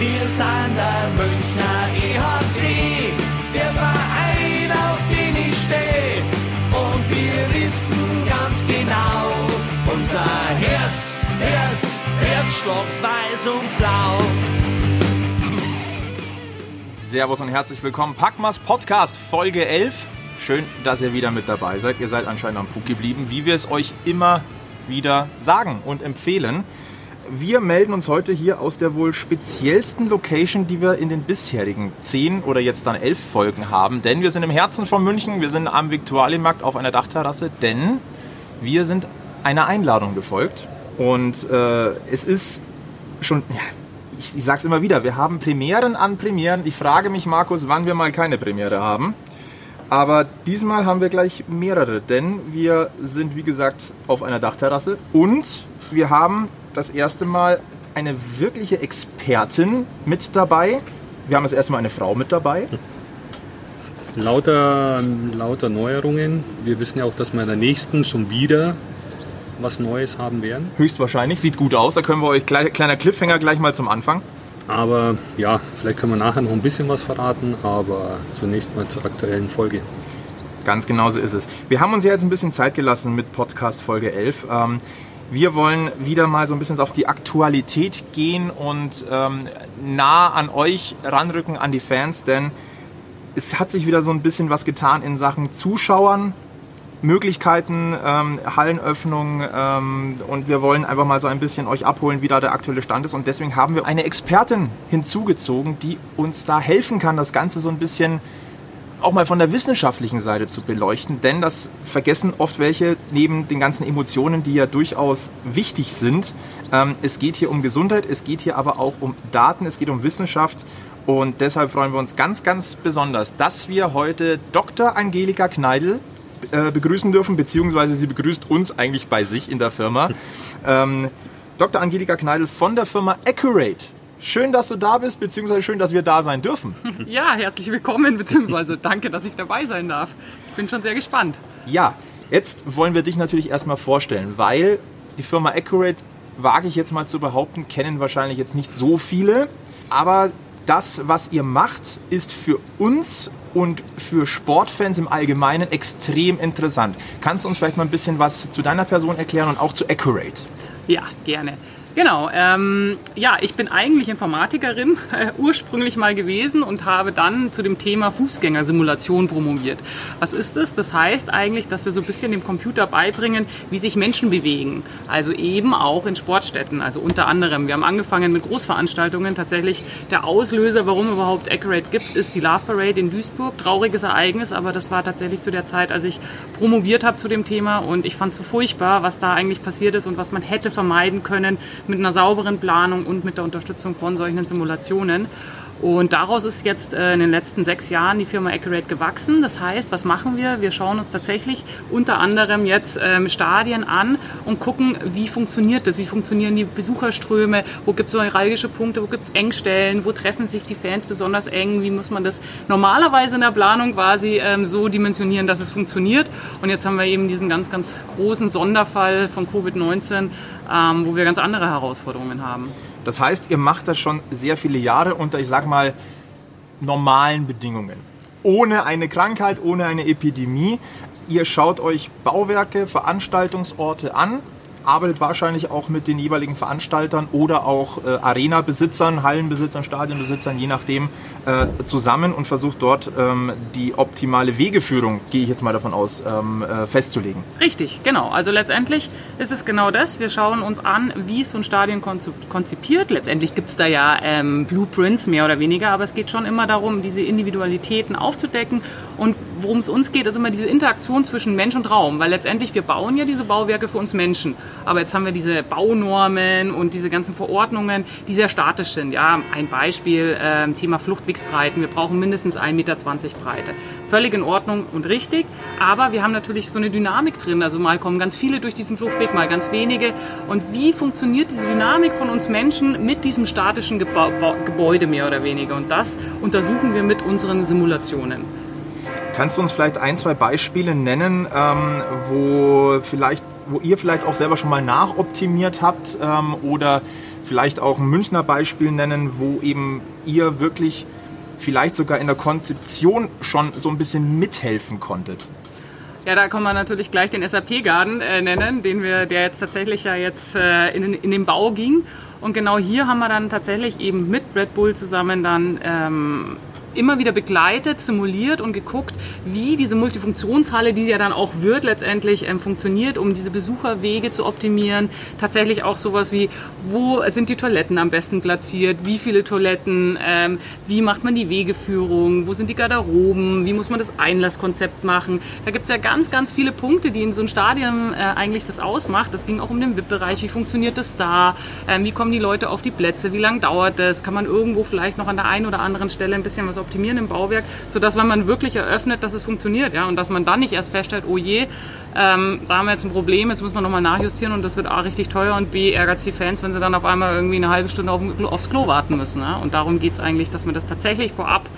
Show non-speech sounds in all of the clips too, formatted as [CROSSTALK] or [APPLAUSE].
Wir sind der Münchner EHC, der Verein, auf den ich stehe. Und wir wissen ganz genau, unser Herz, Herz, Herzschlag weiß und blau. Servus und herzlich willkommen. Packmas Podcast Folge 11. Schön, dass ihr wieder mit dabei seid. Ihr seid anscheinend am Puck geblieben, wie wir es euch immer wieder sagen und empfehlen. Wir melden uns heute hier aus der wohl speziellsten Location, die wir in den bisherigen zehn oder jetzt dann elf Folgen haben. Denn wir sind im Herzen von München, wir sind am Viktualienmarkt auf einer Dachterrasse, denn wir sind einer Einladung gefolgt. Und äh, es ist schon, ja, ich, ich sag's immer wieder, wir haben Premieren an Premieren. Ich frage mich, Markus, wann wir mal keine Premiere haben. Aber diesmal haben wir gleich mehrere, denn wir sind, wie gesagt, auf einer Dachterrasse und wir haben das erste Mal eine wirkliche Expertin mit dabei. Wir haben das erste Mal eine Frau mit dabei. Lauter, lauter Neuerungen. Wir wissen ja auch, dass wir in der nächsten schon wieder was Neues haben werden. Höchstwahrscheinlich, sieht gut aus. Da können wir euch, kleiner Cliffhanger gleich mal zum Anfang. Aber ja, vielleicht können wir nachher noch ein bisschen was verraten, aber zunächst mal zur aktuellen Folge. Ganz genau so ist es. Wir haben uns ja jetzt ein bisschen Zeit gelassen mit Podcast Folge 11. Ähm, wir wollen wieder mal so ein bisschen auf die Aktualität gehen und ähm, nah an euch ranrücken, an die Fans, denn es hat sich wieder so ein bisschen was getan in Sachen Zuschauern, Möglichkeiten, ähm, Hallenöffnung ähm, und wir wollen einfach mal so ein bisschen euch abholen, wie da der aktuelle Stand ist und deswegen haben wir eine Expertin hinzugezogen, die uns da helfen kann, das Ganze so ein bisschen auch mal von der wissenschaftlichen Seite zu beleuchten, denn das vergessen oft welche neben den ganzen Emotionen, die ja durchaus wichtig sind. Ähm, es geht hier um Gesundheit, es geht hier aber auch um Daten, es geht um Wissenschaft und deshalb freuen wir uns ganz, ganz besonders, dass wir heute Dr. Angelika Kneidl äh, begrüßen dürfen, beziehungsweise sie begrüßt uns eigentlich bei sich in der Firma. [LAUGHS] Ähm, Dr. Angelika Kneidl von der Firma Accurate. Schön, dass du da bist, beziehungsweise schön, dass wir da sein dürfen. [LAUGHS] Ja, herzlich willkommen, beziehungsweise danke, dass ich dabei sein darf. Ich bin schon sehr gespannt. Ja, jetzt wollen wir dich natürlich erstmal vorstellen, weil die Firma Accurate, wage ich jetzt mal zu behaupten, kennen wahrscheinlich jetzt nicht so viele. Aber das, was ihr macht, ist für uns und für Sportfans im Allgemeinen extrem interessant. Kannst du uns vielleicht mal ein bisschen was zu deiner Person erklären und auch zu Accurate? Ja, gerne. Genau, ähm, ja, ich bin eigentlich Informatikerin, [LAUGHS] äh, ursprünglich mal gewesen und habe dann zu dem Thema Fußgängersimulation promoviert. Was ist das? Das heißt eigentlich, dass wir so ein bisschen dem Computer beibringen, wie sich Menschen bewegen. Also eben auch in Sportstätten. Also unter anderem, wir haben angefangen mit Großveranstaltungen. Tatsächlich der Auslöser, warum überhaupt Accurate gibt, ist die Love Parade in Duisburg. Trauriges Ereignis, aber das war tatsächlich zu der Zeit, als ich promoviert habe zu dem Thema und ich fand es so furchtbar, was da eigentlich passiert ist und was man hätte vermeiden können mit einer sauberen Planung und mit der Unterstützung von solchen Simulationen. Und daraus ist jetzt äh, in den letzten sechs Jahren die Firma Accurate gewachsen. Das heißt, was machen wir? Wir schauen uns tatsächlich unter anderem jetzt ähm, Stadien an und gucken, wie funktioniert das? Wie funktionieren die Besucherströme? Wo gibt es neuralgische Punkte? Wo gibt es Engstellen? Wo treffen sich die Fans besonders eng? Wie muss man das normalerweise in der Planung quasi ähm, so dimensionieren, dass es funktioniert? Und jetzt haben wir eben diesen ganz, ganz großen Sonderfall von Covid-19, ähm, wo wir ganz andere Herausforderungen haben. Das heißt, ihr macht das schon sehr viele Jahre unter, ich sag mal, normalen Bedingungen. Ohne eine Krankheit, ohne eine Epidemie. Ihr schaut euch Bauwerke, Veranstaltungsorte an, arbeitet wahrscheinlich auch mit den jeweiligen Veranstaltern oder auch äh, Arena-Besitzern, Hallenbesitzern, Stadionbesitzern, je nachdem, äh, zusammen und versucht dort ähm, die optimale Wegeführung, gehe ich jetzt mal davon aus, ähm, äh, festzulegen. Richtig, genau. Also letztendlich ist es genau das. Wir schauen uns an, wie so ein Stadion konzipiert. Letztendlich gibt es da ja ähm, Blueprints mehr oder weniger, aber es geht schon immer darum, diese Individualitäten aufzudecken. Und worum es uns geht, ist immer diese Interaktion zwischen Mensch und Raum, weil letztendlich wir bauen ja diese Bauwerke für uns Menschen. Aber jetzt haben wir diese Baunormen und diese ganzen Verordnungen, die sehr statisch sind. Ja, ein Beispiel, äh, Thema Fluchtwegsbreiten. Wir brauchen mindestens 1,20 Meter Breite. Völlig in Ordnung und richtig. Aber wir haben natürlich so eine Dynamik drin. Also mal kommen ganz viele durch diesen Fluchtweg, mal ganz wenige. Und wie funktioniert diese Dynamik von uns Menschen mit diesem statischen Gebäude mehr oder weniger? Und das untersuchen wir mit unseren Simulationen. Kannst du uns vielleicht ein, zwei Beispiele nennen, ähm, wo vielleicht wo ihr vielleicht auch selber schon mal nachoptimiert habt ähm, oder vielleicht auch ein Münchner Beispiel nennen, wo eben ihr wirklich vielleicht sogar in der Konzeption schon so ein bisschen mithelfen konntet? Ja, da kann man natürlich gleich den SAP-Garden äh, nennen, den wir, der jetzt tatsächlich ja jetzt äh, in, in den Bau ging. Und genau hier haben wir dann tatsächlich eben mit Red Bull zusammen dann ähm, immer wieder begleitet, simuliert und geguckt, wie diese Multifunktionshalle, die ja dann auch wird, letztendlich ähm, funktioniert, um diese Besucherwege zu optimieren. Tatsächlich auch sowas wie, wo sind die Toiletten am besten platziert, wie viele Toiletten, ähm, wie macht man die Wegeführung, wo sind die Garderoben, wie muss man das Einlasskonzept machen. Da gibt es ja ganz, ganz viele Punkte, die in so einem Stadion äh, eigentlich das ausmacht. Das ging auch um den VIP-Bereich, wie funktioniert das da, ähm, wie kommen die Leute auf die Plätze, wie lange dauert das, kann man irgendwo vielleicht noch an der einen oder anderen Stelle ein bisschen was optimieren im Bauwerk, sodass wenn man wirklich eröffnet, dass es funktioniert, ja, und dass man dann nicht erst feststellt, oh je, ähm, da haben wir jetzt ein Problem, jetzt muss man nochmal nachjustieren und das wird A richtig teuer und B ärgert es die Fans, wenn sie dann auf einmal irgendwie eine halbe Stunde auf, aufs Klo warten müssen. Ja? Und darum geht es eigentlich, dass wir das tatsächlich vorab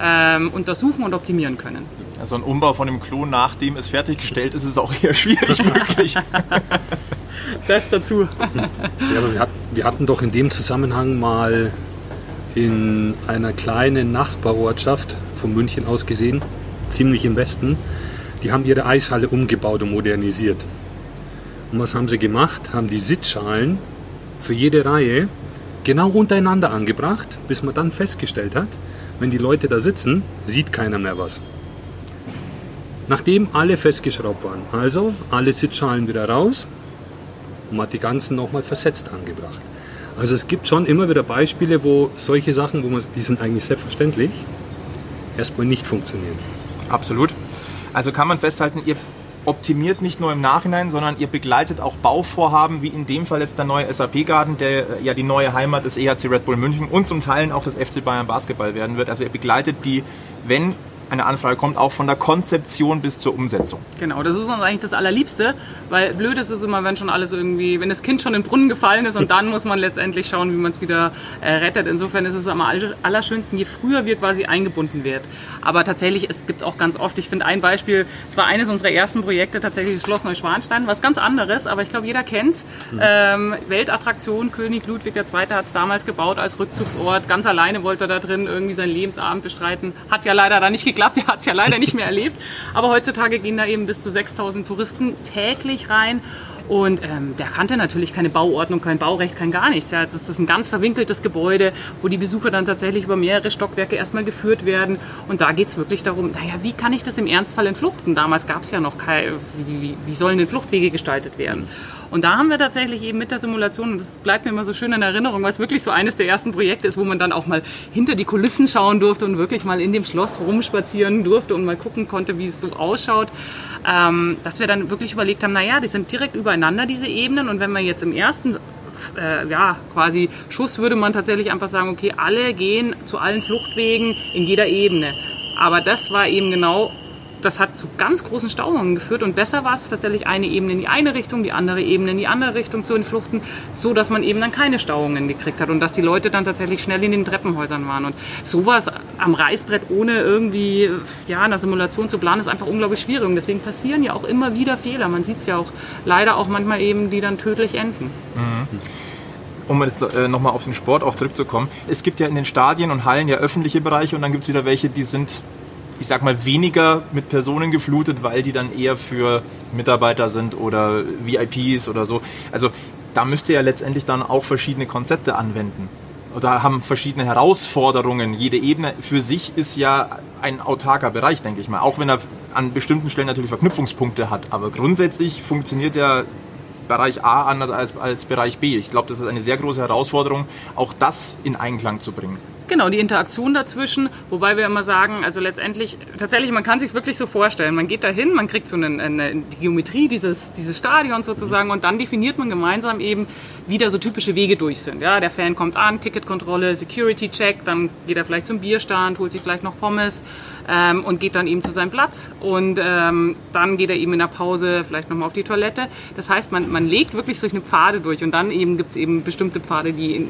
ähm, untersuchen und optimieren können. Also ein Umbau von dem Klo, nachdem es fertiggestellt ist, ist auch eher [LAUGHS] schwierig möglich. das dazu. ja, aber wir hatten doch in dem Zusammenhang mal in einer kleinen Nachbarortschaft von München aus gesehen, ziemlich im Westen. Die haben ihre Eishalle umgebaut und modernisiert. Und was haben sie gemacht? Haben die Sitzschalen für jede Reihe genau untereinander angebracht, bis man dann festgestellt hat, wenn die Leute da sitzen, sieht keiner mehr was. Nachdem alle festgeschraubt waren, also alle Sitzschalen wieder raus und man hat die ganzen nochmal versetzt angebracht. Also es gibt schon immer wieder Beispiele, wo solche Sachen, wo man, die sind eigentlich selbstverständlich, erstmal nicht funktionieren. Absolut. Also kann man festhalten, ihr optimiert nicht nur im Nachhinein, sondern ihr begleitet auch Bauvorhaben, wie in dem Fall jetzt der neue SAP-Garten, der ja die neue Heimat des EHC Red Bull München und zum Teil auch des FC Bayern Basketball werden wird. Also ihr begleitet die, wenn eine Anfrage kommt, auch von der Konzeption bis zur Umsetzung. Genau, das ist uns eigentlich das Allerliebste, weil blöd ist es immer, wenn schon alles irgendwie, wenn das Kind schon in den Brunnen gefallen ist und dann muss man letztendlich schauen, wie man es wieder äh, rettet. Insofern ist es am allerschönsten, je früher wir quasi eingebunden wird. Aber tatsächlich, es gibt auch ganz oft, ich finde ein Beispiel, es war eines unserer ersten Projekte, tatsächlich das Schloss Neuschwanstein, was ganz anderes, aber ich glaube, jeder kennt's. Mhm. Ähm, Weltattraktion, König Ludwig II. hat es damals gebaut als Rückzugsort, ganz alleine wollte er da drin irgendwie seinen Lebensabend bestreiten. Hat ja leider da nicht geklappt geklappt. Der hat es ja leider nicht mehr erlebt. Aber heutzutage gehen da eben bis zu 6000 Touristen täglich rein. Und ähm, der kannte natürlich keine Bauordnung, kein Baurecht, kein gar nichts. Ja, es ist ein ganz verwinkeltes Gebäude, wo die Besucher dann tatsächlich über mehrere Stockwerke erstmal geführt werden. Und da geht es wirklich darum, naja, wie kann ich das im Ernstfall entfluchten? Damals gab es ja noch keine, wie, wie sollen denn Fluchtwege gestaltet werden? Und da haben wir tatsächlich eben mit der Simulation, und das bleibt mir immer so schön in Erinnerung, weil es wirklich so eines der ersten Projekte ist, wo man dann auch mal hinter die Kulissen schauen durfte und wirklich mal in dem Schloss rumspazieren durfte und mal gucken konnte, wie es so ausschaut, ähm, dass wir dann wirklich überlegt haben, naja, die sind direkt übereinander, diese Ebenen. Und wenn wir jetzt im ersten äh, ja, quasi Schuss würde man tatsächlich einfach sagen, okay, alle gehen zu allen Fluchtwegen in jeder Ebene. Aber das war eben genau das hat zu ganz großen Stauungen geführt. Und besser war es tatsächlich eine Ebene in die eine Richtung, die andere Ebene in die andere Richtung zu entfluchten, so dass man eben dann keine Stauungen gekriegt hat und dass die Leute dann tatsächlich schnell in den Treppenhäusern waren. Und sowas am Reißbrett ohne irgendwie ja eine Simulation zu planen ist einfach unglaublich schwierig. Und deswegen passieren ja auch immer wieder Fehler. Man sieht es ja auch leider auch manchmal eben, die dann tödlich enden. Mhm. Um jetzt äh, nochmal auf den Sport auch zurückzukommen, es gibt ja in den Stadien und Hallen ja öffentliche Bereiche und dann gibt es wieder welche, die sind ich sag mal, weniger mit Personen geflutet, weil die dann eher für Mitarbeiter sind oder VIPs oder so. Also da müsst ihr ja letztendlich dann auch verschiedene Konzepte anwenden. Oder haben verschiedene Herausforderungen. Jede Ebene für sich ist ja ein autarker Bereich, denke ich mal. Auch wenn er an bestimmten Stellen natürlich Verknüpfungspunkte hat. Aber grundsätzlich funktioniert der Bereich A anders als, als Bereich B. Ich glaube, das ist eine sehr große Herausforderung, auch das in Einklang zu bringen. Genau, die Interaktion dazwischen, wobei wir immer sagen, also letztendlich, tatsächlich, man kann sich wirklich so vorstellen, man geht dahin, man kriegt so eine, eine Geometrie dieses, dieses Stadions sozusagen und dann definiert man gemeinsam eben, wie da so typische Wege durch sind. Ja, der Fan kommt an, Ticketkontrolle, Security-Check, dann geht er vielleicht zum Bierstand, holt sich vielleicht noch Pommes ähm, und geht dann eben zu seinem Platz und ähm, dann geht er eben in der Pause vielleicht nochmal auf die Toilette. Das heißt, man, man legt wirklich solche Pfade durch und dann eben gibt es eben bestimmte Pfade, die in,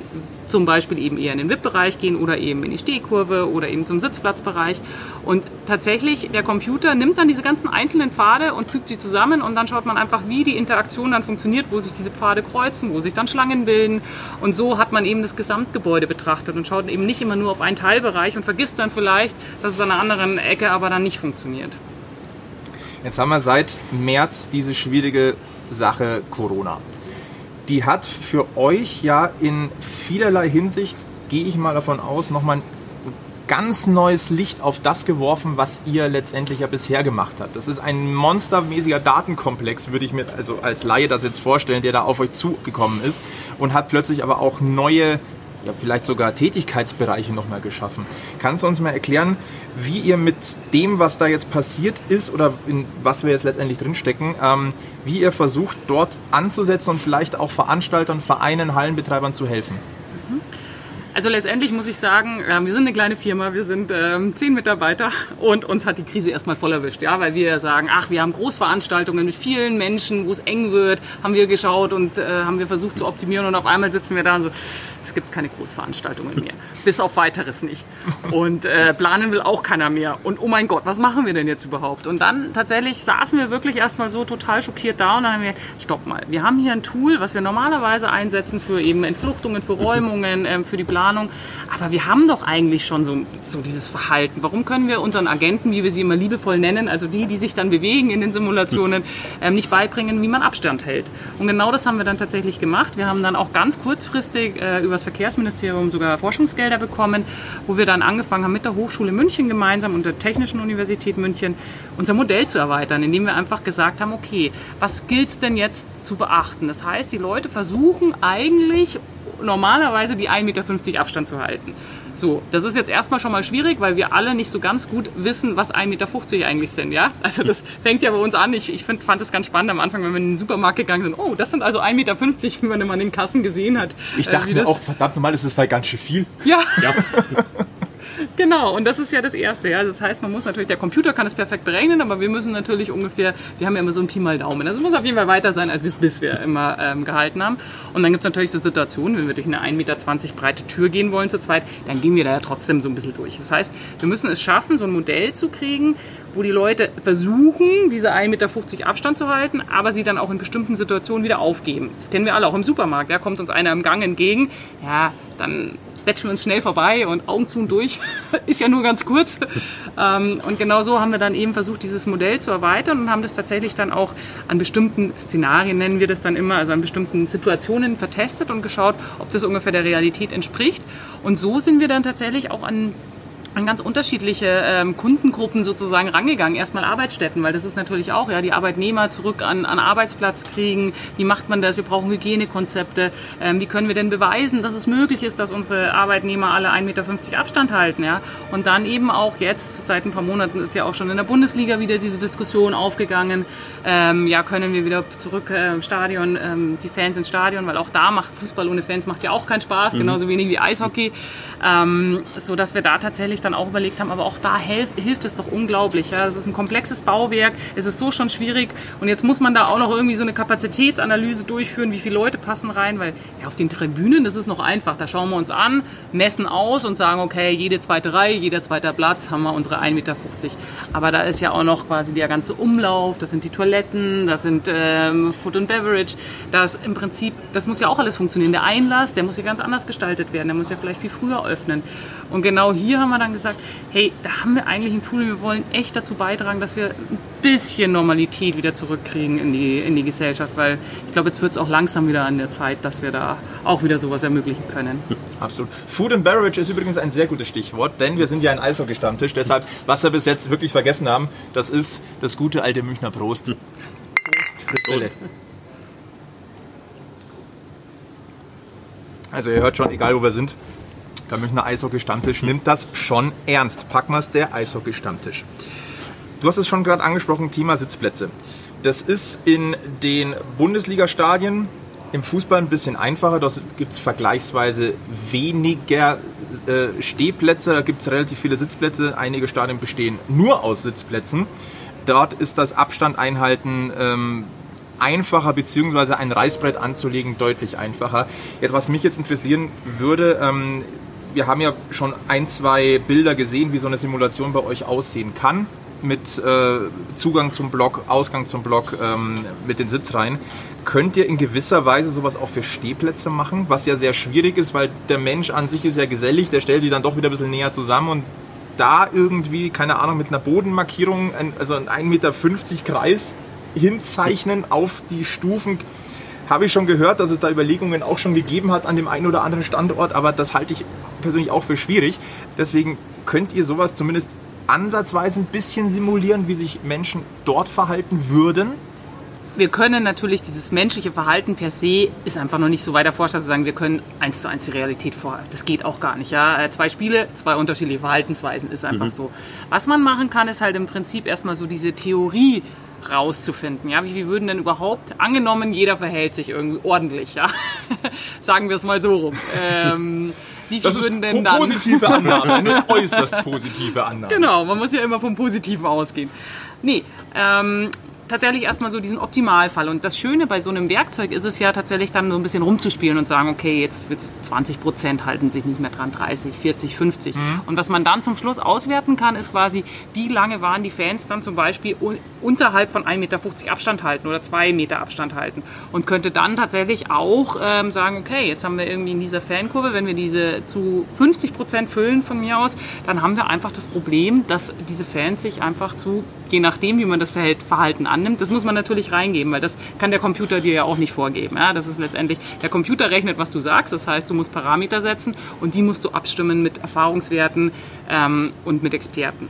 zum Beispiel eben eher in den VIP-Bereich gehen oder eben in die Stehkurve oder eben zum Sitzplatzbereich. Und tatsächlich, der Computer nimmt dann diese ganzen einzelnen Pfade und fügt sie zusammen und dann schaut man einfach, wie die Interaktion dann funktioniert, wo sich diese Pfade kreuzen, wo sich dann Schlangen bilden. Und so hat man eben das Gesamtgebäude betrachtet und schaut eben nicht immer nur auf einen Teilbereich und vergisst dann vielleicht, dass es an einer anderen Ecke aber dann nicht funktioniert. Jetzt haben wir seit März diese schwierige Sache Corona. Die hat für euch ja in vielerlei Hinsicht, gehe ich mal davon aus, nochmal ein ganz neues Licht auf das geworfen, was ihr letztendlich ja bisher gemacht habt. Das ist ein monstermäßiger Datenkomplex, würde ich mir also als Laie das jetzt vorstellen, der da auf euch zugekommen ist und hat plötzlich aber auch neue ja, vielleicht sogar Tätigkeitsbereiche nochmal geschaffen. Kannst du uns mal erklären, wie ihr mit dem, was da jetzt passiert ist oder in was wir jetzt letztendlich drinstecken, ähm, wie ihr versucht, dort anzusetzen und vielleicht auch Veranstaltern, Vereinen, Hallenbetreibern zu helfen? Also letztendlich muss ich sagen, äh, wir sind eine kleine Firma, wir sind ähm, zehn Mitarbeiter und uns hat die Krise erstmal voll erwischt, ja, weil wir sagen, ach, wir haben Großveranstaltungen mit vielen Menschen, wo es eng wird, haben wir geschaut und äh, haben wir versucht zu optimieren und auf einmal sitzen wir da und so, es gibt keine Großveranstaltungen mehr, bis auf weiteres nicht. Und äh, planen will auch keiner mehr. Und oh mein Gott, was machen wir denn jetzt überhaupt? Und dann tatsächlich saßen wir wirklich erstmal so total schockiert da und dann haben wir, stopp mal, wir haben hier ein Tool, was wir normalerweise einsetzen für eben Entfluchtungen, für Räumungen, ähm, für die Planung. Aber wir haben doch eigentlich schon so, so dieses Verhalten. Warum können wir unseren Agenten, wie wir sie immer liebevoll nennen, also die, die sich dann bewegen in den Simulationen, [LAUGHS] ähm, nicht beibringen, wie man Abstand hält? Und genau das haben wir dann tatsächlich gemacht. Wir haben dann auch ganz kurzfristig äh, über das Verkehrsministerium sogar Forschungsgelder bekommen, wo wir dann angefangen haben, mit der Hochschule München gemeinsam und der Technischen Universität München unser Modell zu erweitern, indem wir einfach gesagt haben, okay, was gilt es denn jetzt zu beachten? Das heißt, die Leute versuchen eigentlich normalerweise die 1,50 Meter Abstand zu halten. So, das ist jetzt erstmal schon mal schwierig, weil wir alle nicht so ganz gut wissen, was 1,50 Meter eigentlich sind, ja? Also das [LAUGHS] fängt ja bei uns an. Ich, ich find, fand es ganz spannend am Anfang, wenn wir in den Supermarkt gegangen sind. Oh, das sind also 1,50 Meter, [LAUGHS] wie man immer in den Kassen gesehen hat. Ich dachte äh, mir auch, verdammt normal, das ist vielleicht ganz schön viel. Ja. Ja. [LAUGHS] Genau, und das ist ja das Erste. Ja. Das heißt, man muss natürlich, der Computer kann es perfekt berechnen, aber wir müssen natürlich ungefähr, wir haben ja immer so ein Pi mal Daumen. Also es muss auf jeden Fall weiter sein, als bis, bis wir immer ähm, gehalten haben. Und dann gibt es natürlich so Situationen, wenn wir durch eine 1,20 Meter breite Tür gehen wollen zu zweit, dann gehen wir da ja trotzdem so ein bisschen durch. Das heißt, wir müssen es schaffen, so ein Modell zu kriegen, wo die Leute versuchen, diese 1,50 Meter Abstand zu halten, aber sie dann auch in bestimmten Situationen wieder aufgeben. Das kennen wir alle auch im Supermarkt. Da ja, kommt uns einer im Gang entgegen, ja, dann quetschen wir uns schnell vorbei und Augen zu und durch. [LAUGHS] ist ja nur ganz kurz. Ähm, und genau so haben wir dann eben versucht, dieses Modell zu erweitern und haben das tatsächlich dann auch an bestimmten Szenarien, nennen wir das dann immer, also an bestimmten Situationen vertestet und geschaut, ob das ungefähr der Realität entspricht. Und so sind wir dann tatsächlich auch an an ganz unterschiedliche ähm, Kundengruppen sozusagen rangegangen. Erstmal Arbeitsstätten, weil das ist natürlich auch, ja, die Arbeitnehmer zurück an, an Arbeitsplatz kriegen. Wie macht man das? Wir brauchen Hygienekonzepte. Ähm, wie können wir denn beweisen, dass es möglich ist, dass unsere Arbeitnehmer alle 1,50 Meter Abstand halten, ja? Und dann eben auch jetzt, seit ein paar Monaten ist ja auch schon in der Bundesliga wieder diese Diskussion aufgegangen. Ähm, ja, können wir wieder zurück äh, im Stadion, ähm, die Fans ins Stadion, weil auch da macht Fußball ohne Fans macht ja auch keinen Spaß, mhm. genauso wenig wie Eishockey. Ähm, so dass wir da tatsächlich dann auch überlegt haben, aber auch da hilft, hilft es doch unglaublich. Ja. Ist ein komplexes Bauwerk, es ist so schon schwierig und jetzt muss man da auch noch irgendwie so eine Kapazitätsanalyse durchführen, wie viele Leute passen rein, weil ja, auf den Tribünen, das ist noch einfach. Da schauen wir uns an, messen aus und sagen, okay, jede zweite Reihe, jeder zweite Platz haben wir unsere 1,50 Meter. Aber da ist ja auch noch quasi der ganze Umlauf, das sind die Toiletten, das sind ähm, Food and Beverage, das im Prinzip, das muss ja auch alles funktionieren. Der Einlass, der muss ja ganz anders gestaltet werden, der muss ja vielleicht viel früher öffnen. Und genau hier haben wir dann gesagt, hey, da haben wir eigentlich ein Tool, wir wollen echt dazu beitragen, dass wir ein bisschen Normalität wieder zurückkriegen in die, in die Gesellschaft, weil ich glaube, jetzt wird es auch langsam wieder an der Zeit, dass wir da auch wieder sowas ermöglichen können. [LAUGHS] Absolut. Food and Beverage ist übrigens ein sehr gutes Stichwort, denn wir sind ja ein Eishockey-Stammtisch, deshalb, was wir bis jetzt wirklich vergessen haben, das ist das gute alte Münchner Prost. Prost. Prost. Also ihr hört schon, egal wo wir sind, der Münchner Eishockey-Stammtisch nimmt das schon ernst. Packen wir es, der Eishockey-Stammtisch. Du hast es schon gerade angesprochen, Thema Sitzplätze. Das ist in den Bundesliga-Stadien im Fußball ein bisschen einfacher. Da gibt es vergleichsweise weniger äh, Stehplätze, da gibt es relativ viele Sitzplätze. Einige Stadien bestehen nur aus Sitzplätzen. Dort ist das Abstand einhalten ähm, einfacher, beziehungsweise ein Reißbrett anzulegen deutlich einfacher. Jetzt, was mich jetzt interessieren würde, ähm, wir haben ja schon ein, zwei Bilder gesehen, wie so eine Simulation bei euch aussehen kann. Mit äh, Zugang zum Block, Ausgang zum Block, ähm, mit den Sitzreihen. Könnt ihr in gewisser Weise sowas auch für Stehplätze machen? Was ja sehr schwierig ist, weil der Mensch an sich ist ja gesellig, der stellt sich dann doch wieder ein bisschen näher zusammen und da irgendwie, keine Ahnung, mit einer Bodenmarkierung, also ein 1,50 Meter Kreis hinzeichnen auf die Stufen. Habe ich schon gehört, dass es da Überlegungen auch schon gegeben hat an dem einen oder anderen Standort, aber das halte ich persönlich auch für schwierig. Deswegen könnt ihr sowas zumindest ansatzweise ein bisschen simulieren, wie sich Menschen dort verhalten würden? wir können natürlich dieses menschliche Verhalten per se ist einfach noch nicht so weit erforscht, dass wir sagen, wir können eins zu eins die Realität vor. Das geht auch gar nicht. Ja, äh, zwei Spiele, zwei unterschiedliche Verhaltensweisen ist einfach mhm. so. Was man machen kann, ist halt im Prinzip erstmal so diese Theorie rauszufinden. Ja, wie, wie würden denn überhaupt angenommen, jeder verhält sich irgendwie ordentlich. Ja, [LAUGHS] sagen wir es mal so rum. Ähm, wie das würden denn dann positive [LAUGHS] Annahme, eine äußerst positive Annahme. Genau, man muss ja immer vom Positiven ausgehen. Nee, ähm, tatsächlich erstmal so diesen Optimalfall. Und das Schöne bei so einem Werkzeug ist es ja tatsächlich dann so ein bisschen rumzuspielen und sagen, okay, jetzt wird 20 Prozent halten sich nicht mehr dran, 30, 40, 50. Mhm. Und was man dann zum Schluss auswerten kann, ist quasi, wie lange waren die Fans dann zum Beispiel unterhalb von 1,50 Meter Abstand halten oder 2 Meter Abstand halten. Und könnte dann tatsächlich auch ähm, sagen, okay, jetzt haben wir irgendwie in dieser Fankurve, wenn wir diese zu 50 Prozent füllen von mir aus, dann haben wir einfach das Problem, dass diese Fans sich einfach zu, je nachdem, wie man das Verhalten an annimmt, das muss man natürlich reingeben, weil das kann der Computer dir ja auch nicht vorgeben. Ja, das ist letztendlich, der Computer rechnet, was du sagst, das heißt, du musst Parameter setzen und die musst du abstimmen mit Erfahrungswerten ähm, und mit Experten.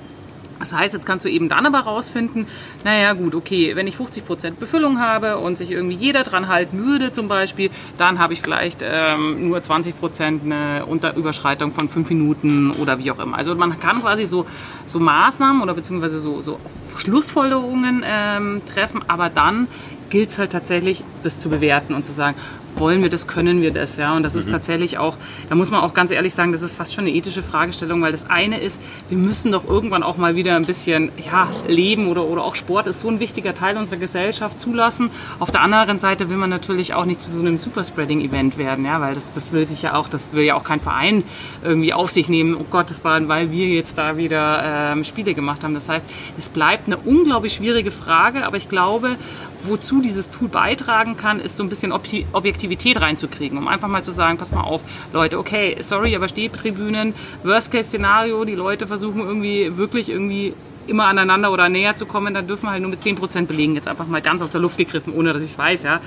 Das heißt, jetzt kannst du eben dann aber rausfinden, naja gut, okay, wenn ich 50% Befüllung habe und sich irgendwie jeder dran halten würde zum Beispiel, dann habe ich vielleicht ähm, nur 20% eine Unterüberschreitung von fünf Minuten oder wie auch immer. Also man kann quasi so, so Maßnahmen oder beziehungsweise so, so Schlussfolgerungen ähm, treffen, aber dann gilt es halt tatsächlich, das zu bewerten und zu sagen, wollen wir das, können wir das, ja. Und das mhm. ist tatsächlich auch, da muss man auch ganz ehrlich sagen, das ist fast schon eine ethische Fragestellung, weil das eine ist, wir müssen doch irgendwann auch mal wieder ein bisschen, ja, Leben oder, oder auch Sport ist so ein wichtiger Teil unserer Gesellschaft zulassen. Auf der anderen Seite will man natürlich auch nicht zu so einem Superspreading-Event werden, ja, weil das, das will sich ja auch, das will ja auch kein Verein irgendwie auf sich nehmen, oh Gott, das war, weil wir jetzt da wieder ähm, Spiele gemacht haben. Das heißt, es bleibt eine unglaublich schwierige Frage, aber ich glaube, wozu dieses Tool beitragen kann, ist so ein bisschen Objektivität reinzukriegen, um einfach mal zu sagen, pass mal auf, Leute, okay, sorry, aber Stehtribünen, Worst-Case-Szenario, die Leute versuchen irgendwie wirklich irgendwie immer aneinander oder näher zu kommen, dann dürfen wir halt nur mit 10% belegen. Jetzt einfach mal ganz aus der Luft gegriffen, ohne dass ich es weiß, ja.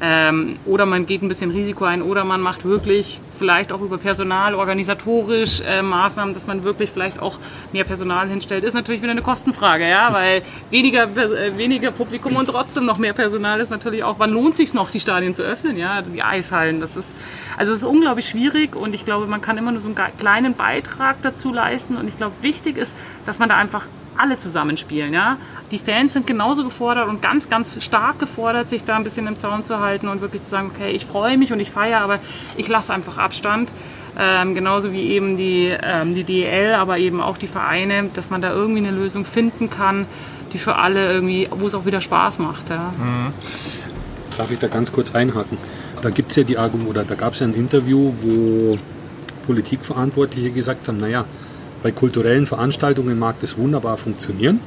Ähm, oder man geht ein bisschen Risiko ein oder man macht wirklich vielleicht auch über Personal, organisatorisch äh, Maßnahmen, dass man wirklich vielleicht auch mehr Personal hinstellt. Ist natürlich wieder eine Kostenfrage, ja, weil weniger, äh, weniger Publikum und trotzdem noch mehr Personal ist natürlich auch, wann lohnt sich noch, die Stadien zu öffnen, ja, die Eishallen, das ist, also es ist unglaublich schwierig und ich glaube, man kann immer nur so einen kleinen Beitrag dazu leisten und ich glaube, wichtig ist, dass man da einfach alle zusammenspielen. Ja? Die Fans sind genauso gefordert und ganz, ganz stark gefordert, sich da ein bisschen im Zaun zu halten und wirklich zu sagen, okay, ich freue mich und ich feiere, aber ich lasse einfach Abstand. Ähm, genauso wie eben die, ähm, die DEL, aber eben auch die Vereine, dass man da irgendwie eine Lösung finden kann, die für alle irgendwie, wo es auch wieder Spaß macht. Ja. Mhm. Darf ich da ganz kurz einhaken? Da gibt es ja die Argumente, oder da gab es ja ein Interview, wo Politikverantwortliche gesagt haben, naja, bei kulturellen Veranstaltungen mag das wunderbar funktionieren,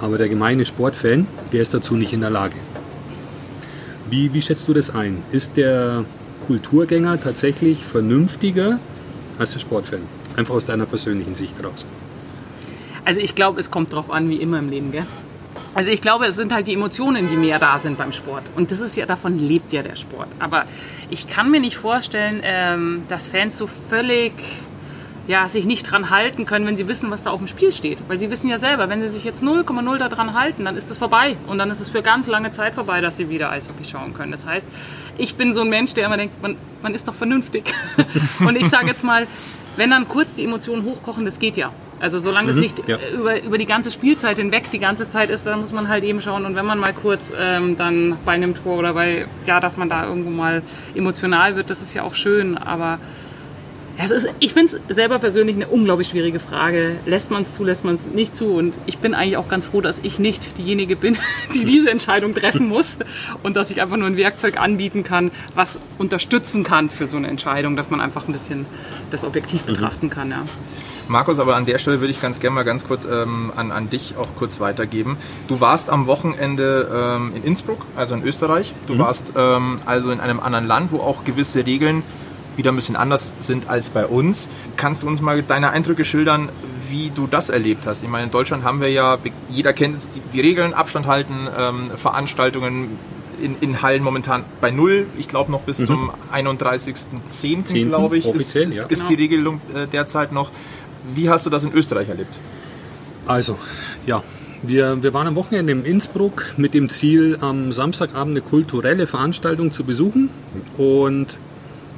aber der gemeine Sportfan, der ist dazu nicht in der Lage. Wie, wie schätzt du das ein? Ist der Kulturgänger tatsächlich vernünftiger als der Sportfan? Einfach aus deiner persönlichen Sicht raus. Also ich glaube, es kommt darauf an, wie immer im Leben, gell? Also ich glaube, es sind halt die Emotionen, die mehr da sind beim Sport. Und das ist ja, davon lebt ja der Sport. Aber ich kann mir nicht vorstellen, ähm, dass Fans so völlig ja, sich nicht dran halten können, wenn sie wissen, was da auf dem Spiel steht. Weil sie wissen ja selber, wenn sie sich jetzt 0,0 daran halten, dann ist es vorbei. Und dann ist es für ganz lange Zeit vorbei, dass sie wieder Eishockey schauen können. Das heißt, ich bin so ein Mensch, der immer denkt, man, man ist doch vernünftig. [LAUGHS] Und ich sage jetzt mal, wenn dann kurz die Emotionen hochkochen, das geht ja. Also solange es mhm, nicht ja. über, über die ganze Spielzeit hinweg die ganze Zeit ist, dann muss man halt eben schauen. Und wenn man mal kurz ähm, dann bei einem Tor oder bei, ja, dass man da irgendwo mal emotional wird, das ist ja auch schön. Aber Es ist, ich finde es selber persönlich eine unglaublich schwierige Frage. Lässt man es zu, lässt man es nicht zu? Und ich bin eigentlich auch ganz froh, dass ich nicht diejenige bin, [LAUGHS] die diese Entscheidung treffen muss und dass ich einfach nur ein Werkzeug anbieten kann, was unterstützen kann für so eine Entscheidung, dass man einfach ein bisschen das objektiv Mhm. betrachten kann. Ja. Markus, aber an der Stelle würde ich ganz gerne mal ganz kurz ähm, an, an dich auch kurz weitergeben. Du warst am Wochenende ähm, in Innsbruck, also in Österreich. Du warst ähm, also in einem anderen Land, wo auch gewisse Regeln wieder ein bisschen anders sind als bei uns. Kannst du uns mal deine Eindrücke schildern, wie du das erlebt hast? Ich meine, in Deutschland haben wir ja, jeder kennt jetzt die, die Regeln, Abstand halten, ähm, Veranstaltungen in, in Hallen momentan bei Null. Ich glaube noch bis zum 31.10. Zehnten, glaube ich, ist, offiziell, ja. ist die Regelung äh, derzeit noch. Wie hast du das in Österreich erlebt? Also, ja, wir, wir waren am Wochenende in Innsbruck mit dem Ziel, am Samstagabend eine kulturelle Veranstaltung zu besuchen und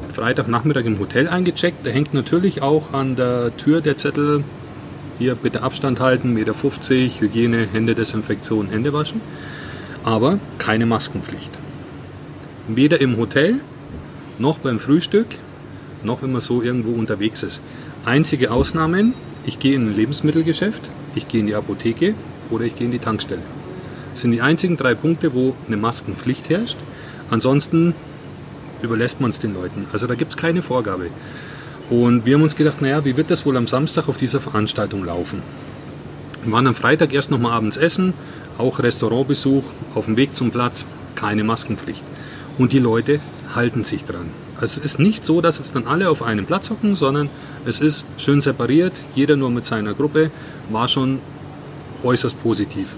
Freitagnachmittag im Hotel eingecheckt. Da hängt natürlich auch an der Tür der Zettel, hier bitte Abstand halten, Meter 50, Hygiene, Hände Desinfektion, Hände waschen. Aber keine Maskenpflicht. Weder im Hotel, noch beim Frühstück, noch wenn man so irgendwo unterwegs ist. Einzige Ausnahmen, ich gehe in ein Lebensmittelgeschäft, ich gehe in die Apotheke oder ich gehe in die Tankstelle. Das sind die einzigen drei Punkte, wo eine Maskenpflicht herrscht. Ansonsten überlässt man es den Leuten. Also da gibt es keine Vorgabe. Und wir haben uns gedacht, naja, wie wird das wohl am Samstag auf dieser Veranstaltung laufen? Wir waren am Freitag erst noch mal abends essen, auch Restaurantbesuch, auf dem Weg zum Platz, keine Maskenpflicht. Und die Leute halten sich dran. Also es ist nicht so, dass jetzt dann alle auf einem Platz hocken, sondern es ist schön separiert, jeder nur mit seiner Gruppe, war schon äußerst positiv.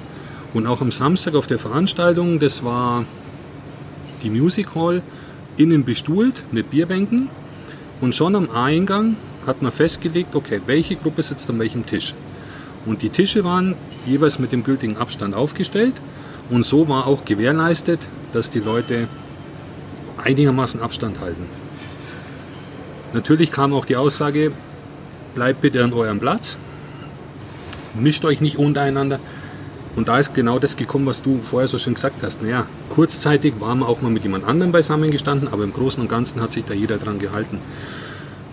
Und auch am Samstag auf der Veranstaltung, das war die Music Hall, innen bestuhlt mit Bierbänken. Und schon am Eingang hat man festgelegt, okay, welche Gruppe sitzt an welchem Tisch. Und die Tische waren jeweils mit dem gültigen Abstand aufgestellt. Und so war auch gewährleistet, dass die Leute einigermaßen Abstand halten. Natürlich kam auch die Aussage, bleibt bitte an eurem Platz, mischt euch nicht untereinander. Und da ist genau das gekommen, was du vorher so schön gesagt hast. Naja, kurzzeitig waren wir auch mal mit jemand anderem beisammen gestanden, aber im Großen und Ganzen hat sich da jeder dran gehalten.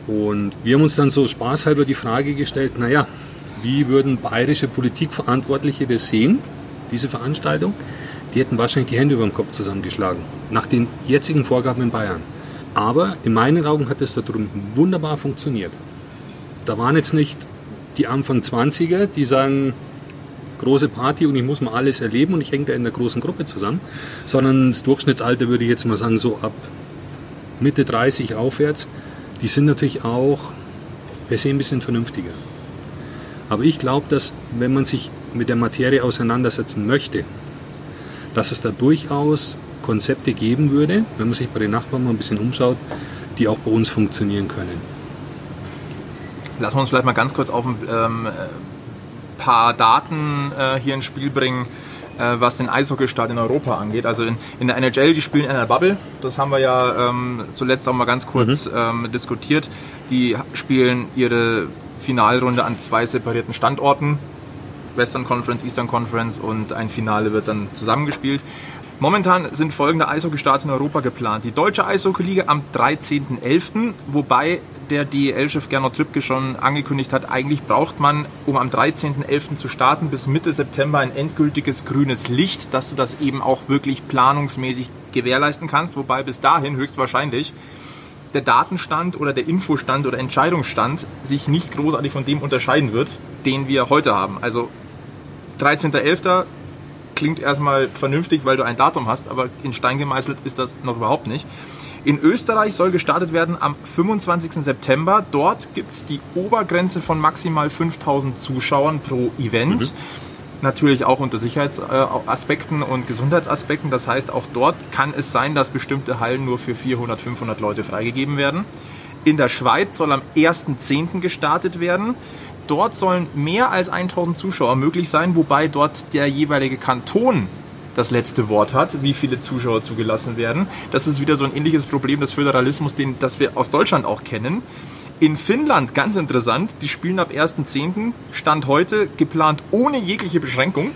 Und wir haben uns dann so spaßhalber die Frage gestellt, naja, wie würden bayerische Politikverantwortliche das sehen, diese Veranstaltung? Die hätten wahrscheinlich die Hände über dem Kopf zusammengeschlagen, nach den jetzigen Vorgaben in Bayern. Aber in meinen Augen hat es da drüben wunderbar funktioniert. Da waren jetzt nicht die Anfang 20er, die sagen, große Party und ich muss mal alles erleben und ich hänge da in einer großen Gruppe zusammen, sondern das Durchschnittsalter würde ich jetzt mal sagen, so ab Mitte 30 aufwärts, die sind natürlich auch per se ein bisschen vernünftiger. Aber ich glaube, dass wenn man sich mit der Materie auseinandersetzen möchte, dass es da durchaus Konzepte geben würde, wenn man sich bei den Nachbarn mal ein bisschen umschaut, die auch bei uns funktionieren können. Lassen wir uns vielleicht mal ganz kurz auf ähm, paar Daten äh, hier ins Spiel bringen, äh, was den Eishockeystart in Europa angeht. Also in, in der NHL, die spielen in einer Bubble. Das haben wir ja ähm, zuletzt auch mal ganz kurz ähm, diskutiert. Die spielen ihre Finalrunde an zwei separierten Standorten. Western Conference, Eastern Conference und ein Finale wird dann zusammengespielt. Momentan sind folgende Eishockeystarts in Europa geplant. Die Deutsche Eishockeyliga am 13.11., wobei der DEL-Chef Gernot Trippke schon angekündigt hat, eigentlich braucht man, um am 13.11. zu starten, bis Mitte September ein endgültiges grünes Licht, dass du das eben auch wirklich planungsmäßig gewährleisten kannst, wobei bis dahin höchstwahrscheinlich der Datenstand oder der Infostand oder Entscheidungsstand sich nicht großartig von dem unterscheiden wird, den wir heute haben. Also 13.11. klingt erstmal vernünftig, weil du ein Datum hast, aber in Stein gemeißelt ist das noch überhaupt nicht. In Österreich soll gestartet werden am 25. September. Dort gibt es die Obergrenze von maximal 5000 Zuschauern pro Event. Natürlich auch unter Sicherheitsaspekten und Gesundheitsaspekten. Das heißt, auch dort kann es sein, dass bestimmte Hallen nur für 400, 500 Leute freigegeben werden. In der Schweiz soll am 1.10. gestartet werden. Dort sollen mehr als 1000 Zuschauer möglich sein, wobei dort der jeweilige Kanton das letzte Wort hat, wie viele Zuschauer zugelassen werden. Das ist wieder so ein ähnliches Problem des Föderalismus, den, das wir aus Deutschland auch kennen. In Finnland, ganz interessant, die spielen ab 1.10. Stand heute geplant ohne jegliche Beschränkung.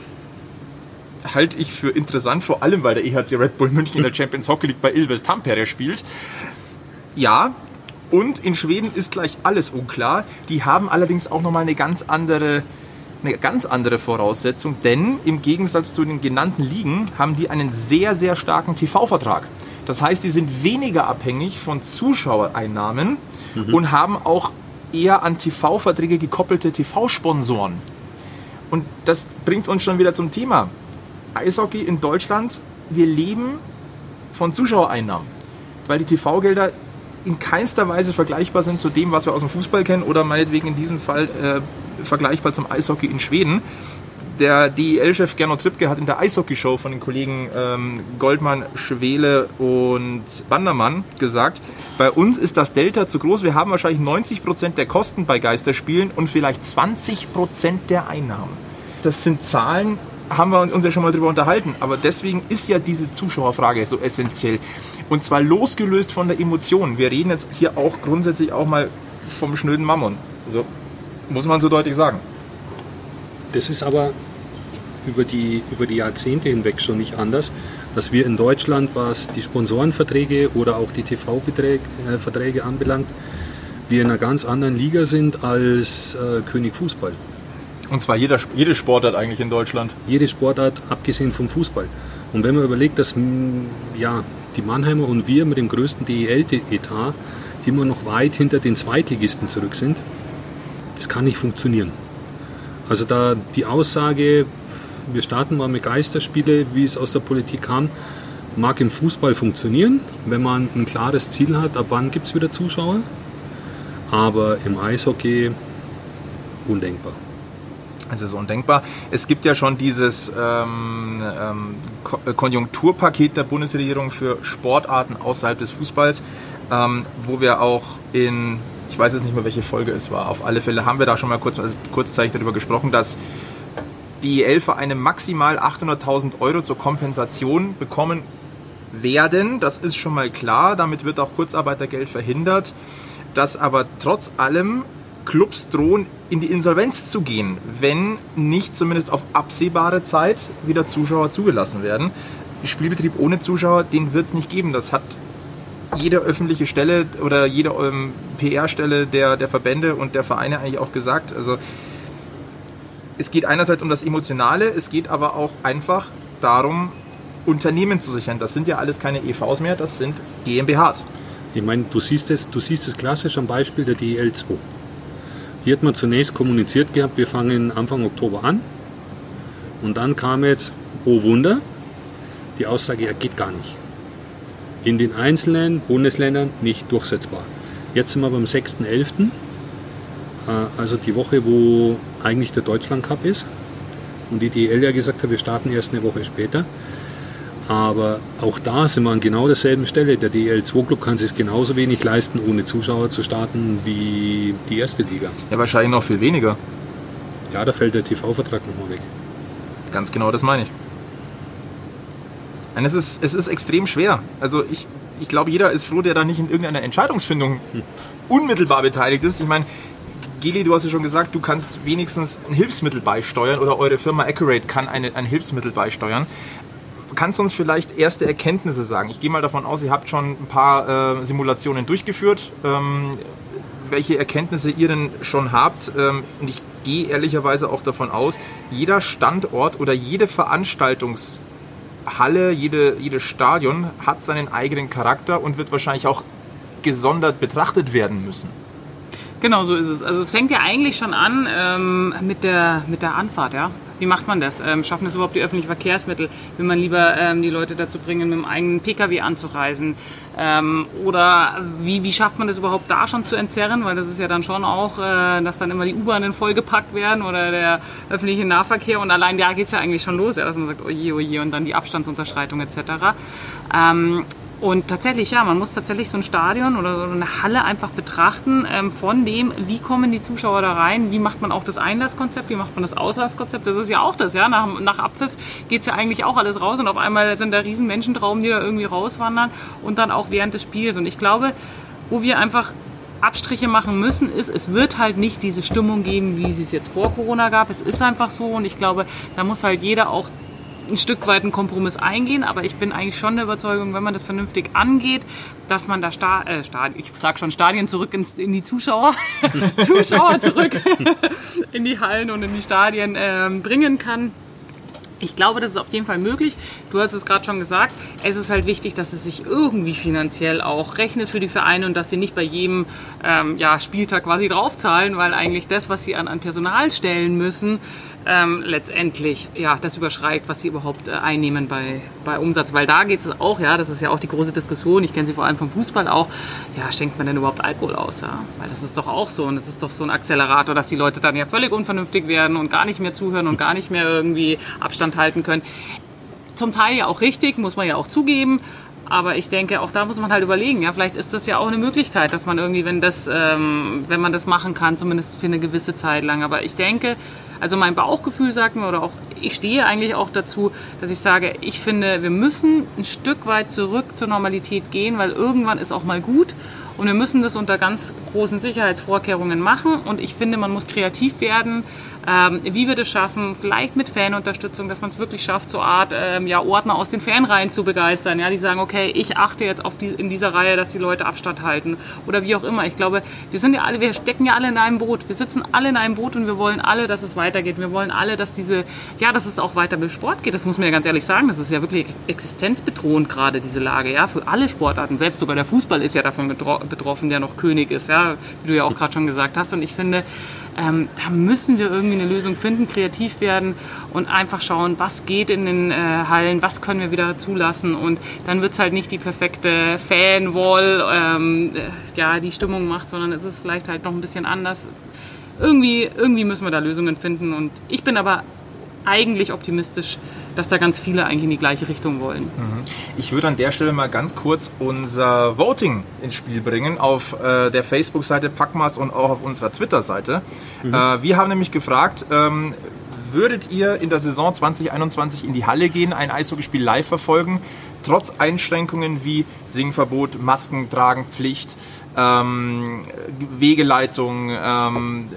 Halte ich für interessant, vor allem weil der EHC Red Bull München in der [LAUGHS] Champions Hockey League bei Ilves Tampere spielt. Ja, Und in Schweden ist gleich alles unklar. Die haben allerdings auch nochmal eine ganz andere eine ganz andere Voraussetzung, denn im Gegensatz zu den genannten Ligen haben die einen sehr, sehr starken TV-Vertrag. Das heißt, die sind weniger abhängig von Zuschauereinnahmen mhm. und haben auch eher an TV-Verträge gekoppelte TV-Sponsoren. Und das bringt uns schon wieder zum Thema. Eishockey in Deutschland, wir leben von Zuschauereinnahmen, weil die TV-Gelder in keinster Weise vergleichbar sind zu dem, was wir aus dem Fußball kennen oder meinetwegen in diesem Fall äh, vergleichbar zum Eishockey in Schweden. Der DEL-Chef Gernot Trippke hat in der Eishockey-Show von den Kollegen ähm, Goldmann, Schwele und Bandermann gesagt, bei uns ist das Delta zu groß. Wir haben wahrscheinlich 90 Prozent der Kosten bei Geisterspielen und vielleicht 20 Prozent der Einnahmen. Das sind Zahlen, haben wir uns ja schon mal drüber unterhalten. Aber deswegen ist ja diese Zuschauerfrage so essentiell. Und zwar losgelöst von der Emotion. Wir reden jetzt hier auch grundsätzlich auch mal vom schnöden Mammon. So muss man so deutlich sagen. Das ist aber über die, über die Jahrzehnte hinweg schon nicht anders, dass wir in Deutschland, was die Sponsorenverträge oder auch die TV-Verträge äh, anbelangt, wir in einer ganz anderen Liga sind als äh, König Fußball. Und zwar jeder, jede Sportart eigentlich in Deutschland? Jede Sportart, abgesehen vom Fußball. Und wenn man überlegt, dass ja, die Mannheimer und wir mit dem größten DEL-Etat immer noch weit hinter den Zweitligisten zurück sind, das kann nicht funktionieren. Also da die Aussage, wir starten mal mit Geisterspiele, wie es aus der Politik kam, mag im Fußball funktionieren, wenn man ein klares Ziel hat, ab wann gibt es wieder Zuschauer. Aber im Eishockey undenkbar. Es ist undenkbar. Es gibt ja schon dieses ähm, ähm, Konjunkturpaket der Bundesregierung für Sportarten außerhalb des Fußballs, ähm, wo wir auch in, ich weiß jetzt nicht mehr, welche Folge es war, auf alle Fälle haben wir da schon mal kurz, also kurzzeitig darüber gesprochen, dass die EL-Vereine maximal 800.000 Euro zur Kompensation bekommen werden. Das ist schon mal klar. Damit wird auch Kurzarbeitergeld verhindert. Dass aber trotz allem Clubs drohen, in die Insolvenz zu gehen, wenn nicht zumindest auf absehbare Zeit wieder Zuschauer zugelassen werden. Spielbetrieb ohne Zuschauer, den wird es nicht geben. Das hat jede öffentliche Stelle oder jede ähm, PR-Stelle der, der Verbände und der Vereine eigentlich auch gesagt. Also es geht einerseits um das Emotionale, es geht aber auch einfach darum, Unternehmen zu sichern. Das sind ja alles keine EVs mehr, das sind GmbHs. Ich meine, du siehst es, du siehst es klassisch am Beispiel der DL2. Hier hat man zunächst kommuniziert gehabt, wir fangen Anfang Oktober an. Und dann kam jetzt, oh Wunder, die Aussage, ja, geht gar nicht. In den einzelnen Bundesländern nicht durchsetzbar. Jetzt sind wir beim 6.11., äh, also die Woche, wo eigentlich der Deutschland Cup ist. Und die DL ja gesagt hat, wir starten erst eine Woche später. Aber auch da sind wir an genau derselben Stelle. Der DL2-Club kann sich genauso wenig leisten, ohne Zuschauer zu starten, wie die erste Liga. Ja, wahrscheinlich noch viel weniger. Ja, da fällt der TV-Vertrag nochmal weg. Ganz genau, das meine ich. Und es ist, es ist extrem schwer. Also ich, ich glaube, jeder ist froh, der da nicht in irgendeiner Entscheidungsfindung hm. unmittelbar beteiligt ist. Ich meine, Geli, du hast ja schon gesagt, du kannst wenigstens ein Hilfsmittel beisteuern oder eure Firma Accurate kann eine, ein Hilfsmittel beisteuern kannst du uns vielleicht erste Erkenntnisse sagen? Ich gehe mal davon aus, ihr habt schon ein paar äh, Simulationen durchgeführt. Ähm, welche Erkenntnisse ihr denn schon habt. Ähm, und ich gehe ehrlicherweise auch davon aus, jeder Standort oder jede Veranstaltungshalle, jede, jedes Stadion hat seinen eigenen Charakter und wird wahrscheinlich auch gesondert betrachtet werden müssen. Genau so ist es. Also es fängt ja eigentlich schon an ähm, mit, der, mit der Anfahrt, ja. Wie macht man das? Ähm, schaffen es überhaupt die öffentlichen Verkehrsmittel? Will man lieber ähm, die Leute dazu bringen, mit dem eigenen Pkw anzureisen? Ähm, oder wie, wie schafft man das überhaupt da schon zu entzerren? Weil das ist ja dann schon auch, äh, dass dann immer die U-Bahnen vollgepackt werden oder der öffentliche Nahverkehr. Und allein da geht es ja eigentlich schon los, ja, dass man sagt, oje, oje, und dann die Abstandsunterschreitung etc. Ähm, und tatsächlich, ja, man muss tatsächlich so ein Stadion oder so eine Halle einfach betrachten ähm, von dem, wie kommen die Zuschauer da rein, wie macht man auch das Einlasskonzept, wie macht man das Auslasskonzept. Das ist ja auch das, ja. Nach, nach Abpfiff geht's ja eigentlich auch alles raus und auf einmal sind da riesen Menschentrauben, die da irgendwie rauswandern und dann auch während des Spiels. Und ich glaube, wo wir einfach Abstriche machen müssen, ist, es wird halt nicht diese Stimmung geben, wie sie es jetzt vor Corona gab. Es ist einfach so und ich glaube, da muss halt jeder auch ein Stück weit einen Kompromiss eingehen, aber ich bin eigentlich schon der Überzeugung, wenn man das vernünftig angeht, dass man da Sta äh, Stadien, ich sag schon Stadien zurück ins, in die Zuschauer, [LAUGHS] Zuschauer zurück [LAUGHS] in die Hallen und in die Stadien ähm, bringen kann. Ich glaube, das ist auf jeden Fall möglich. Du hast es gerade schon gesagt. Es ist halt wichtig, dass es sich irgendwie finanziell auch rechnet für die Vereine und dass sie nicht bei jedem ähm, ja, Spieltag quasi draufzahlen, weil eigentlich das, was sie an, an Personal stellen müssen, ähm, letztendlich ja das überschreitet, was sie überhaupt äh, einnehmen bei, bei Umsatz. Weil da geht es auch, ja, das ist ja auch die große Diskussion, ich kenne sie vor allem vom Fußball auch, ja, schenkt man denn überhaupt Alkohol aus? Ja? Weil das ist doch auch so und das ist doch so ein Akzelerator, dass die Leute dann ja völlig unvernünftig werden und gar nicht mehr zuhören und gar nicht mehr irgendwie Abstand halten können. Zum Teil ja auch richtig, muss man ja auch zugeben. Aber ich denke, auch da muss man halt überlegen. Ja, vielleicht ist das ja auch eine Möglichkeit, dass man irgendwie, wenn das, ähm, wenn man das machen kann, zumindest für eine gewisse Zeit lang. Aber ich denke, also mein Bauchgefühl sagt mir, oder auch ich stehe eigentlich auch dazu, dass ich sage, ich finde, wir müssen ein Stück weit zurück zur Normalität gehen, weil irgendwann ist auch mal gut. Und wir müssen das unter ganz großen Sicherheitsvorkehrungen machen. Und ich finde, man muss kreativ werden, ähm, wie wir das schaffen, vielleicht mit Fanunterstützung, dass man es wirklich schafft, so Art ähm, ja, Ordner aus den Fanreihen zu begeistern. Ja, die sagen, okay, ich achte jetzt auf die, in dieser Reihe, dass die Leute Abstand halten oder wie auch immer. Ich glaube, wir sind ja alle, wir stecken ja alle in einem Boot. Wir sitzen alle in einem Boot und wir wollen alle, dass es weitergeht. Wir wollen alle, dass diese, ja, dass es auch weiter mit Sport geht. Das muss man ja ganz ehrlich sagen. Das ist ja wirklich existenzbedrohend gerade diese Lage, ja, für alle Sportarten. Selbst sogar der Fußball ist ja davon betroffen, der noch König ist, ja, wie du ja auch gerade schon gesagt hast. Und ich finde, ähm, da müssen wir irgendwie eine Lösung finden, kreativ werden und einfach schauen, was geht in den äh, Hallen, was können wir wieder zulassen. Und dann wird es halt nicht die perfekte Fan-Wall, ähm, äh, ja, die Stimmung macht, sondern es ist vielleicht halt noch ein bisschen anders. Irgendwie, irgendwie müssen wir da Lösungen finden. Und ich bin aber eigentlich optimistisch, dass da ganz viele eigentlich in die gleiche Richtung wollen. Mhm. Ich würde an der Stelle mal ganz kurz unser Voting ins Spiel bringen auf äh, der Facebook-Seite Packmas und auch auf unserer Twitter-Seite. Mhm. Äh, wir haben nämlich gefragt, ähm, würdet ihr in der Saison 2021 in die Halle gehen, ein Eishockeyspiel live verfolgen, trotz Einschränkungen wie Singverbot, Masken tragen, Pflicht, ähm, Wegeleitung, ähm,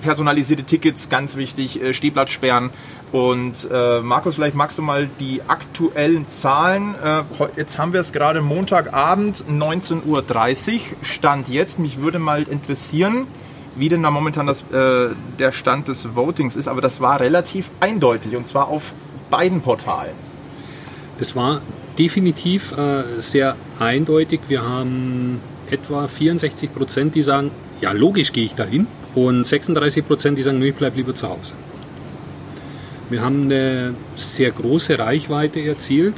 personalisierte Tickets, ganz wichtig, äh, Stehplatzsperren. Und äh, Markus, vielleicht magst du mal die aktuellen Zahlen. Äh, jetzt haben wir es gerade Montagabend, 19.30 Uhr, Stand jetzt. Mich würde mal interessieren, wie denn da momentan das, äh, der Stand des Votings ist. Aber das war relativ eindeutig und zwar auf beiden Portalen. Das war definitiv äh, sehr eindeutig. Wir haben etwa 64 Prozent, die sagen, ja logisch gehe ich dahin und 36 Prozent, die sagen, ich bleibe lieber zu Hause. Wir haben eine sehr große Reichweite erzielt,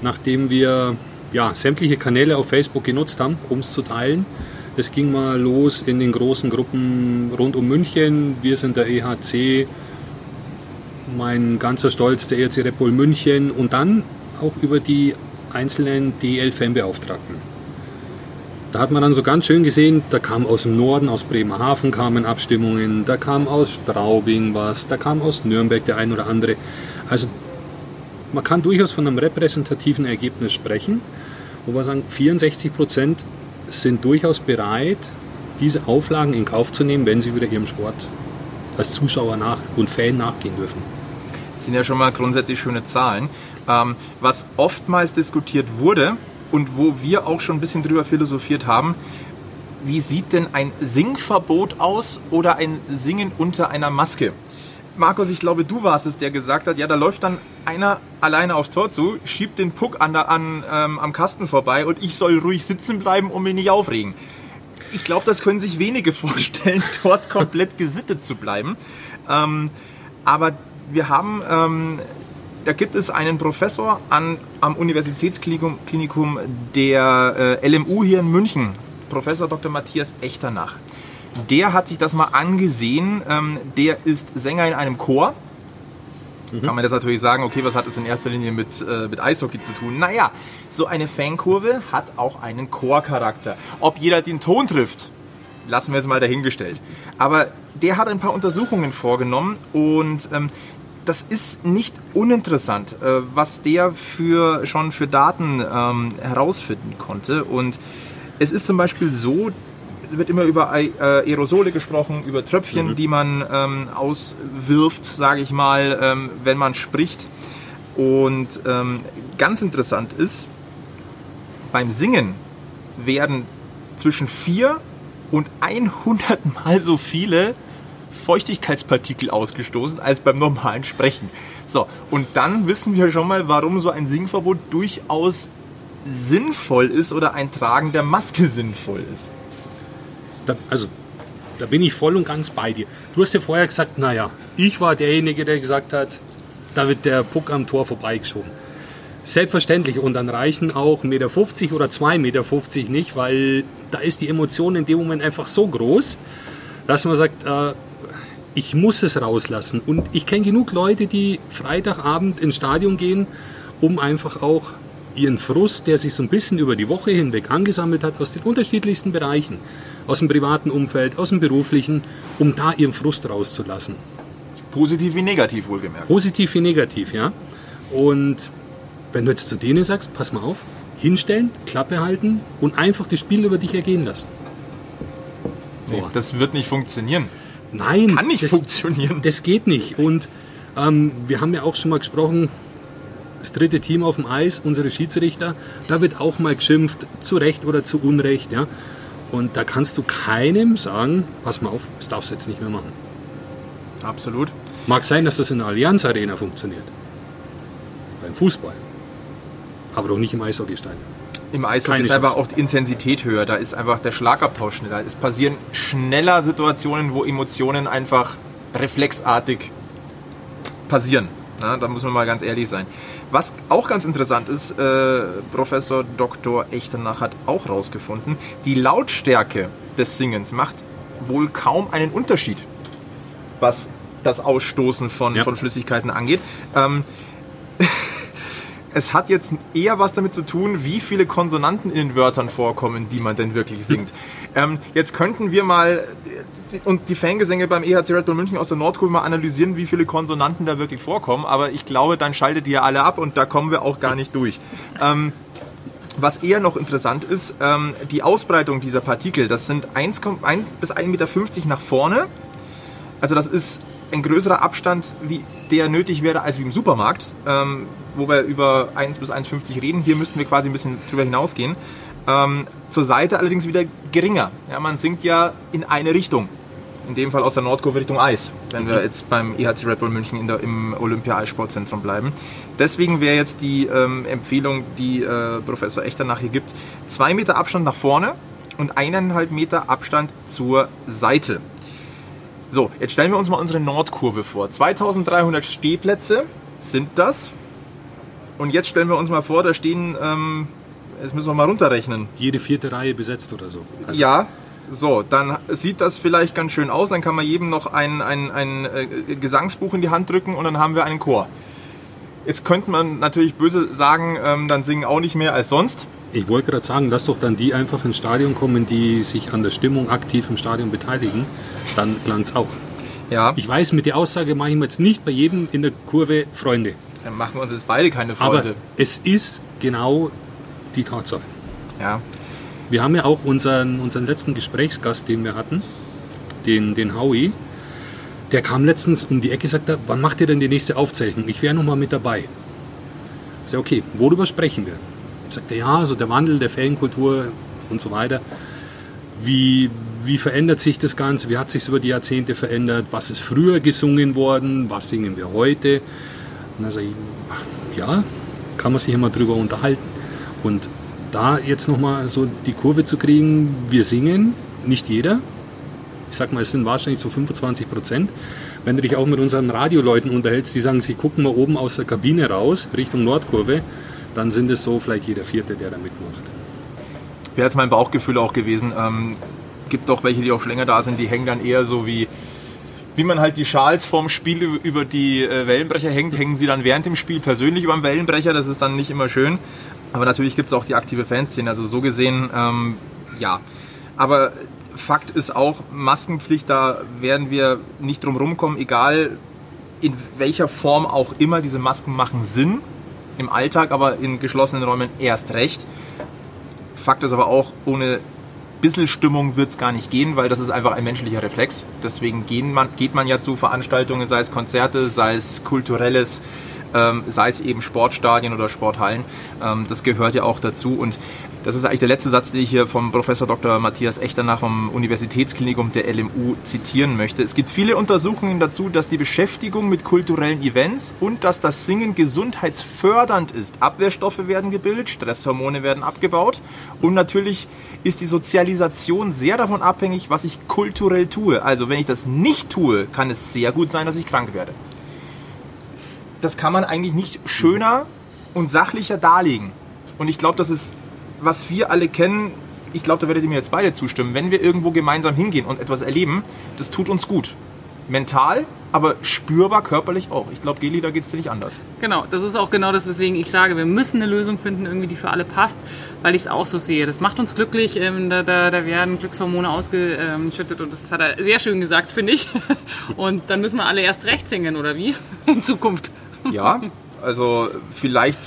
nachdem wir ja, sämtliche Kanäle auf Facebook genutzt haben, um es zu teilen. Das ging mal los in den großen Gruppen rund um München. Wir sind der EHC, mein ganzer Stolz, der ERC Repol München und dann auch über die einzelnen DL-Fanbeauftragten. Da hat man dann so ganz schön gesehen, da kam aus dem Norden, aus Bremerhaven kamen Abstimmungen, da kam aus Straubing was, da kam aus Nürnberg der ein oder andere. Also man kann durchaus von einem repräsentativen Ergebnis sprechen, wo wir sagen, 64 Prozent sind durchaus bereit, diese Auflagen in Kauf zu nehmen, wenn sie wieder ihrem Sport als Zuschauer nach und Fan nachgehen dürfen. Das sind ja schon mal grundsätzlich schöne Zahlen. Ähm, was oftmals diskutiert wurde, und wo wir auch schon ein bisschen drüber philosophiert haben, wie sieht denn ein Singverbot aus oder ein Singen unter einer Maske? Markus, ich glaube, du warst es, der gesagt hat, ja, da läuft dann einer alleine aufs Tor zu, schiebt den Puck an, an ähm, am Kasten vorbei und ich soll ruhig sitzen bleiben und mich nicht aufregen. Ich glaube, das können sich wenige [LAUGHS] vorstellen, dort komplett gesittet zu bleiben. Ähm, aber wir haben ähm, da gibt es einen Professor an, am Universitätsklinikum Klinikum der äh, LMU hier in München, Professor Dr. Matthias Echternach. Der hat sich das mal angesehen. Ähm, der ist Sänger in einem Chor. Mhm. Kann man jetzt natürlich sagen, okay, was hat das in erster Linie mit, äh, mit Eishockey zu tun? Naja, so eine Fankurve hat auch einen Chorcharakter. Ob jeder den Ton trifft, lassen wir es mal dahingestellt. Aber der hat ein paar Untersuchungen vorgenommen und ähm, das ist nicht uninteressant, äh, was der für, schon für Daten ähm, herausfinden konnte. Und es ist zum Beispiel so, wird immer über äh, Aerosole gesprochen, über Tröpfchen, mhm. die man ähm, auswirft, sage ich mal, ähm, wenn man spricht. Und ähm, ganz interessant ist, beim Singen werden zwischen 4 und 100 mal so viele Feuchtigkeitspartikel ausgestoßen als beim normalen Sprechen. So, und dann wissen wir schon mal, warum so ein Singverbot durchaus sinnvoll ist oder ein Tragen der Maske sinnvoll ist. Da, also, da bin ich voll und ganz bei dir. Du hast ja vorher gesagt, naja, ich war derjenige, der gesagt hat, da wird der Puck am Tor vorbeigeschoben. Selbstverständlich und dann reichen auch 1,50 Meter oder 2,50 Meter nicht, weil da ist die Emotion in dem Moment einfach so groß, dass man sagt, äh, ich muss es rauslassen. Und ich kenne genug Leute, die Freitagabend ins Stadion gehen, um einfach auch ihren Frust, der sich so ein bisschen über die Woche hinweg angesammelt hat, aus den unterschiedlichsten Bereichen, aus dem privaten Umfeld, aus dem beruflichen, um da ihren Frust rauszulassen. Positiv wie negativ wohlgemerkt. Positiv wie negativ, ja. Und wenn du jetzt zu denen sagst, pass mal auf, hinstellen, Klappe halten und einfach das Spiel über dich ergehen lassen. Nee, das wird nicht funktionieren. Nein, das kann nicht das- funktionieren. Das geht nicht. Und ähm, wir haben ja auch schon mal gesprochen, das dritte Team auf dem Eis, unsere Schiedsrichter, da wird auch mal geschimpft, zu Recht oder zu Unrecht. Ja? Und da kannst du keinem sagen, pass mal auf, das darfst du jetzt nicht mehr machen. Absolut. Mag sein, dass das in der Allianz Arena funktioniert. Beim Fußball. Aber doch nicht im Eishockeystadion. Im Eishockey Keine ist einfach auch die Intensität höher. Da ist einfach der Schlagabtausch schneller. Es passieren schneller Situationen, wo Emotionen einfach reflexartig passieren. Ja, da muss man mal ganz ehrlich sein. Was auch ganz interessant ist, äh, Professor Dr. Echternach hat auch rausgefunden, die Lautstärke des Singens macht wohl kaum einen Unterschied, was das Ausstoßen von, Ja. von Flüssigkeiten angeht. Ähm, es hat jetzt eher was damit zu tun, wie viele Konsonanten in den Wörtern vorkommen, die man denn wirklich singt. Ähm, jetzt könnten wir mal und die Fangesänge beim EHC Red Bull München aus der Nordkurve mal analysieren, wie viele Konsonanten da wirklich vorkommen. Aber ich glaube, dann schaltet ihr alle ab und da kommen wir auch gar nicht durch. Ähm, was eher noch interessant ist, ähm, die Ausbreitung dieser Partikel, das sind 1, 1 bis 1,50 Meter nach vorne. Also das ist ein größerer Abstand, wie der nötig wäre als wie im Supermarkt, ähm, wo wir über 1 bis 1,50 reden. Hier müssten wir quasi ein bisschen drüber hinausgehen. Ähm, zur Seite allerdings wieder geringer. Ja, man singt ja in eine Richtung. In dem Fall aus der Nordkurve Richtung Eis, wenn wir jetzt beim EHC Red Bull München in der, im Olympia-Eissportzentrum bleiben. Deswegen wäre jetzt die ähm, Empfehlung, die äh, Professor Echter nachher gibt, zwei Meter Abstand nach vorne und eineinhalb Meter Abstand zur Seite. So, jetzt stellen wir uns mal unsere Nordkurve vor. 2300 Stehplätze sind das. Und jetzt stellen wir uns mal vor, da stehen, ähm, jetzt müssen wir mal runterrechnen. Jede vierte Reihe besetzt oder so. Also, Ja, so, dann sieht das vielleicht ganz schön aus. Dann kann man jedem noch ein, ein, ein äh, Gesangsbuch in die Hand drücken und dann haben wir einen Chor. Jetzt könnte man natürlich böse sagen, ähm, dann singen auch nicht mehr als sonst. Ich wollte gerade sagen, lass doch dann die einfach ins Stadion kommen, die sich an der Stimmung aktiv im Stadion beteiligen. Dann klang's auch. Ja, Ich weiß, mit der Aussage mache ich mir jetzt nicht bei jedem in der Kurve Freunde. Dann machen wir uns jetzt beide keine Aber Freude. es ist genau die Tatsache. Ja, Wir haben ja auch unseren, unseren letzten Gesprächsgast, den wir hatten, den, den Howie, der kam letztens um die Ecke und sagte, wann macht ihr denn die nächste Aufzeichnung? Ich wäre noch mal mit dabei. Ich sag, okay, worüber sprechen wir? Sagt er, ja, so der Wandel der Fankultur und so weiter. Wie, wie verändert sich das Ganze? Wie hat sich über die Jahrzehnte verändert? Was ist früher gesungen worden? Was singen wir heute? Und dann sage ich, ja, kann man sich mal drüber unterhalten. Und da jetzt nochmal so die Kurve zu kriegen, wir singen, nicht jeder. Ich sag mal, es sind wahrscheinlich so 25 Prozent. Wenn du dich auch mit unseren Radioleuten unterhältst, die sagen, sie gucken mal oben aus der Kabine raus, Richtung Nordkurve, dann sind es so vielleicht jeder Vierte, der da mitmacht. wäre jetzt mein Bauchgefühl auch gewesen. Ähm, gibt doch welche, die auch schon länger da sind, die hängen dann eher so wie, wie man halt die Schals vorm Spiel über die äh, Wellenbrecher hängt, hängen sie dann während dem Spiel persönlich über den Wellenbrecher. Das ist dann nicht immer schön. Aber natürlich gibt es auch die aktive Fanszene. Also so gesehen, ähm, ja. Aber Fakt ist auch, Maskenpflicht, da werden wir nicht drum rumkommen, egal in welcher Form auch immer. Diese Masken machen Sinn im Alltag, aber in geschlossenen Räumen erst recht. Fakt ist aber auch, ohne bisschen Stimmung wird es gar nicht gehen, weil das ist einfach ein menschlicher Reflex. Deswegen man, geht man ja zu Veranstaltungen, sei es Konzerte, sei es kulturelles. ähm, sei es eben Sportstadien oder Sporthallen. Ähm, das gehört ja auch dazu und das ist eigentlich der letzte Satz, den ich hier vom Professor Dr. Matthias Echternach vom Universitätsklinikum der LMU zitieren möchte. Es gibt viele Untersuchungen dazu, dass die Beschäftigung mit kulturellen Events und dass das Singen gesundheitsfördernd ist. Abwehrstoffe werden gebildet, Stresshormone werden abgebaut und natürlich ist die Sozialisation sehr davon abhängig, was ich kulturell tue. Also wenn ich das nicht tue, kann es sehr gut sein, dass ich krank werde. Das kann man eigentlich nicht schöner und sachlicher darlegen. Und ich glaube, das ist was wir alle kennen, ich glaube, da werdet ihr mir jetzt beide zustimmen, wenn wir irgendwo gemeinsam hingehen und etwas erleben, das tut uns gut. Mental, aber spürbar körperlich auch. Ich glaube, Geli, da geht es dir nicht anders. Genau, das ist auch genau das, weswegen ich sage, wir müssen eine Lösung finden, irgendwie, die für alle passt, weil ich es auch so sehe. Das macht uns glücklich, ähm, da, da, da, werden Glückshormone ausgeschüttet und das hat er sehr schön gesagt, finde ich. [LAUGHS] Und dann müssen wir alle erst recht singen, oder wie? [LAUGHS] In Zukunft. Ja, also vielleicht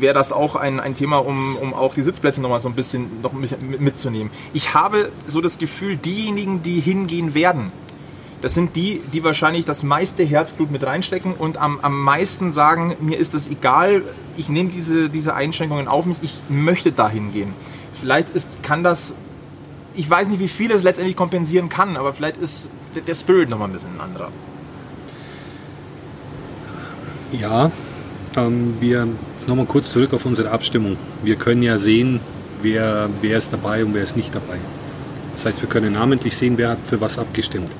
wäre das auch ein, ein Thema, um, um auch die Sitzplätze nochmal so ein bisschen noch mitzunehmen. Ich habe so das Gefühl, diejenigen, die hingehen werden, das sind die, die wahrscheinlich das meiste Herzblut mit reinstecken und am, am meisten sagen, mir ist das egal, ich nehme diese, diese Einschränkungen auf mich, ich möchte dahin gehen. Vielleicht ist, kann das, ich weiß nicht, wie viel es letztendlich kompensieren kann, aber vielleicht ist der Spirit nochmal ein bisschen ein anderer. Ja, wir jetzt nochmal kurz zurück auf unsere Abstimmung. Wir können ja sehen, wer, wer ist dabei und wer ist nicht dabei. Das heißt, wir können namentlich sehen, wer hat für was abgestimmt.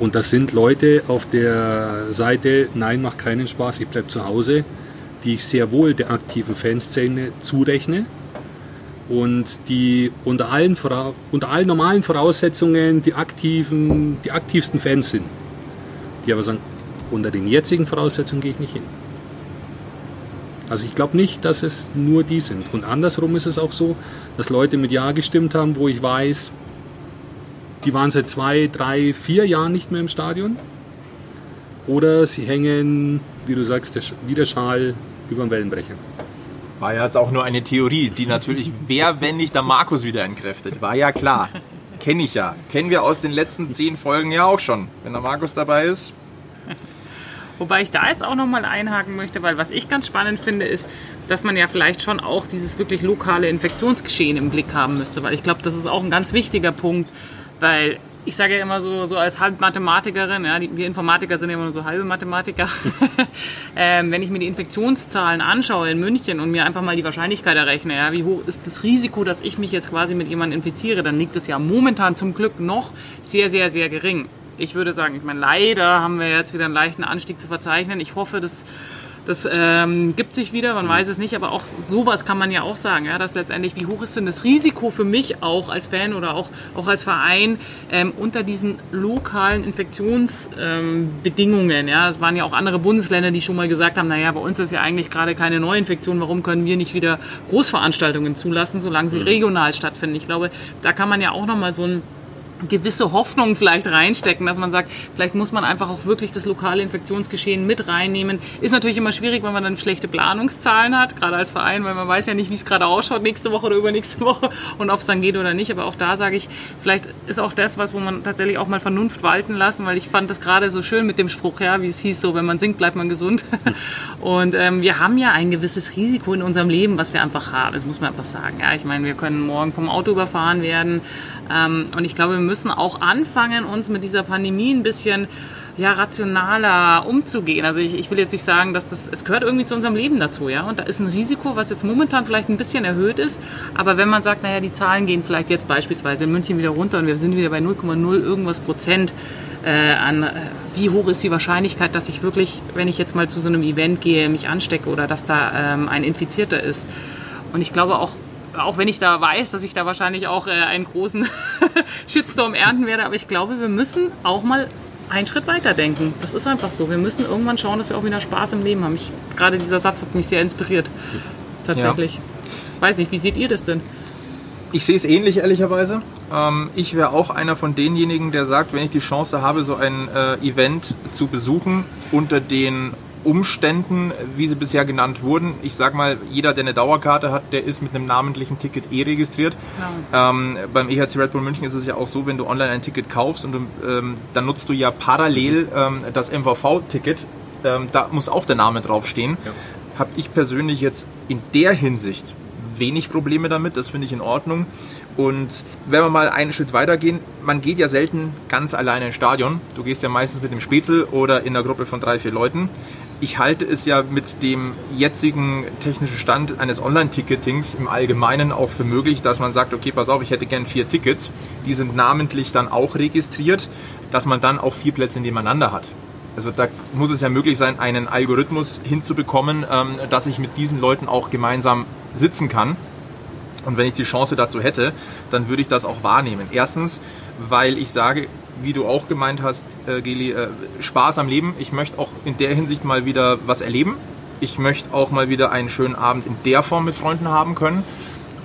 Und das sind Leute auf der Seite, nein, macht keinen Spaß, ich bleibe zu Hause, die ich sehr wohl der aktiven Fanszene zurechne und die unter allen, unter allen normalen Voraussetzungen die, aktiven, die aktivsten Fans sind. Die aber sagen, unter den jetzigen Voraussetzungen gehe ich nicht hin. Also ich glaube nicht, dass es nur die sind. Und andersrum ist es auch so, dass Leute mit Ja gestimmt haben, wo ich weiß, die waren seit zwei, drei, vier Jahren nicht mehr im Stadion. Oder sie hängen, wie du sagst, wie der Schal über dem Wellenbrecher. War ja jetzt auch nur eine Theorie, die natürlich, wer, wenn nicht der Markus wieder entkräftet, war ja klar. Kenne ich ja. Kennen wir aus den letzten zehn Folgen ja auch schon. Wenn der Markus dabei ist, Wobei ich da jetzt auch nochmal einhaken möchte, weil was ich ganz spannend finde, ist, dass man ja vielleicht schon auch dieses wirklich lokale Infektionsgeschehen im Blick haben müsste, weil ich glaube, das ist auch ein ganz wichtiger Punkt, weil ich sage ja immer so, so als halb Mathematikerin, ja, wir Informatiker sind ja immer nur so halbe Mathematiker. [LAUGHS] ähm, wenn ich mir die Infektionszahlen anschaue in München und mir einfach mal die Wahrscheinlichkeit errechne, ja, wie hoch ist das Risiko, dass ich mich jetzt quasi mit jemandem infiziere, dann liegt es ja momentan zum Glück noch sehr, sehr, sehr gering ich würde sagen, ich meine, leider haben wir jetzt wieder einen leichten Anstieg zu verzeichnen. Ich hoffe, das, das ähm, gibt sich wieder, man weiß es nicht, aber auch sowas kann man ja auch sagen, ja, dass letztendlich, wie hoch ist denn das Risiko für mich auch als Fan oder auch, auch als Verein ähm, unter diesen lokalen Infektionsbedingungen, ähm, ja, es waren ja auch andere Bundesländer, die schon mal gesagt haben, naja, bei uns ist ja eigentlich gerade keine Neuinfektion, warum können wir nicht wieder Großveranstaltungen zulassen, solange sie mhm. regional stattfinden. Ich glaube, da kann man ja auch nochmal so ein gewisse Hoffnung vielleicht reinstecken, dass man sagt, vielleicht muss man einfach auch wirklich das lokale Infektionsgeschehen mit reinnehmen. Ist natürlich immer schwierig, wenn man dann schlechte Planungszahlen hat, gerade als Verein, weil man weiß ja nicht, wie es gerade ausschaut nächste Woche oder übernächste Woche und ob es dann geht oder nicht. Aber auch da sage ich, vielleicht ist auch das was, wo man tatsächlich auch mal Vernunft walten lassen, weil ich fand das gerade so schön mit dem Spruch, ja, wie es hieß, so wenn man singt, bleibt man gesund. [LAUGHS] Und ähm, wir haben ja ein gewisses Risiko in unserem Leben, was wir einfach haben. Das muss man einfach sagen. Ja, ich meine, wir können morgen vom Auto überfahren werden. Ähm, und ich glaube, wir müssen auch anfangen, uns mit dieser Pandemie ein bisschen ja, rationaler umzugehen. Also ich, ich will jetzt nicht sagen, dass das, es gehört irgendwie zu unserem Leben dazu, ja. Und da ist ein Risiko, was jetzt momentan vielleicht ein bisschen erhöht ist. Aber wenn man sagt, naja, die Zahlen gehen vielleicht jetzt beispielsweise in München wieder runter und wir sind wieder bei 0,0 irgendwas Prozent äh, an, äh, wie hoch ist die Wahrscheinlichkeit, dass ich wirklich, wenn ich jetzt mal zu so einem Event gehe, mich anstecke oder dass da ähm, ein Infizierter ist. Und ich glaube auch, auch wenn ich da weiß, dass ich da wahrscheinlich auch äh, einen großen [LAUGHS] Shitstorm ernten werde, aber ich glaube, wir müssen auch mal einen Schritt weiter denken. Das ist einfach so. Wir müssen irgendwann schauen, dass wir auch wieder Spaß im Leben haben. Ich, gerade dieser Satz hat mich sehr inspiriert. Tatsächlich. Ja. Weiß nicht, wie seht ihr das denn? Ich sehe es ähnlich, ehrlicherweise. Ähm, ich wäre auch einer von denjenigen, der sagt, wenn ich die Chance habe, so ein äh, Event zu besuchen unter den Umständen, wie sie bisher genannt wurden. Ich sag mal, jeder, der eine Dauerkarte hat, der ist mit einem namentlichen Ticket eh registriert. Ja. Ähm, beim EHC Red Bull München ist es ja auch so, wenn du online ein Ticket kaufst und du, ähm, dann nutzt du ja parallel ähm, das MVV-Ticket ähm, da muss auch der Name draufstehen. Ja. Habe ich persönlich jetzt in der Hinsicht wenig Probleme damit, das finde ich in Ordnung. Und wenn wir mal einen Schritt weitergehen, man geht ja selten ganz alleine ins Stadion. Du gehst ja meistens mit dem Spätzle oder in einer Gruppe von drei, vier Leuten. Ich halte es ja mit dem jetzigen technischen Stand eines Online-Ticketings im Allgemeinen auch für möglich, dass man sagt, okay, pass auf, ich hätte gern vier Tickets. Die sind namentlich dann auch registriert, dass man dann auch vier Plätze nebeneinander hat. Also da muss es ja möglich sein, einen Algorithmus hinzubekommen, ähm, dass ich mit diesen Leuten auch gemeinsam sitzen kann. Und wenn ich die Chance dazu hätte, dann würde ich das auch wahrnehmen. Erstens, weil ich sage, wie du auch gemeint hast, äh, Geli, äh, Spaß am Leben. Ich möchte auch in der Hinsicht mal wieder was erleben. Ich möchte auch mal wieder einen schönen Abend in der Form mit Freunden haben können.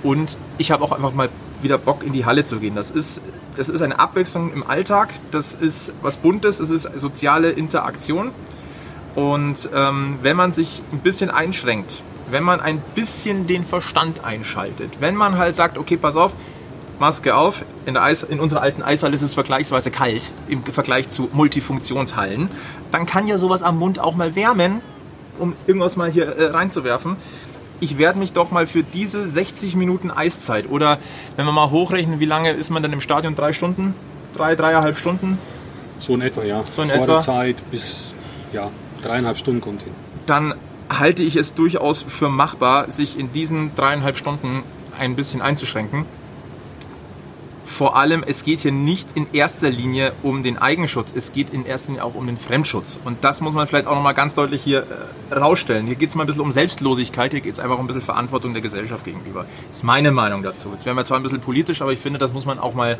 Und ich habe auch einfach mal wieder Bock in die Halle zu gehen. Das ist, das ist eine Abwechslung im Alltag. Das ist was Buntes. Es ist soziale Interaktion. Und ähm, wenn man sich ein bisschen einschränkt, wenn man ein bisschen den Verstand einschaltet, wenn man halt sagt, okay, pass auf, Maske auf, in, der Eis, in unserer alten Eishalle ist es vergleichsweise kalt im Vergleich zu Multifunktionshallen, dann kann ja sowas am Mund auch mal wärmen, um irgendwas mal hier äh, reinzuwerfen. Ich werde mich doch mal für diese 60 Minuten Eiszeit oder wenn wir mal hochrechnen, wie lange ist man dann im Stadion? Drei Stunden? Drei, dreieinhalb Stunden? So in etwa, ja. So in Vor etwa. der Zeit bis ja, dreieinhalb Stunden kommt hin. dann halte ich es durchaus für machbar, sich in diesen dreieinhalb Stunden ein bisschen einzuschränken. Vor allem, es geht hier nicht in erster Linie um den Eigenschutz, es geht in erster Linie auch um den Fremdschutz. Und das muss man vielleicht auch nochmal ganz deutlich hier äh, rausstellen. Hier geht es mal ein bisschen um Selbstlosigkeit, hier geht es einfach um ein bisschen Verantwortung der Gesellschaft gegenüber. Das ist meine Meinung dazu. Jetzt werden wir zwar ein bisschen politisch, aber ich finde, das muss man auch mal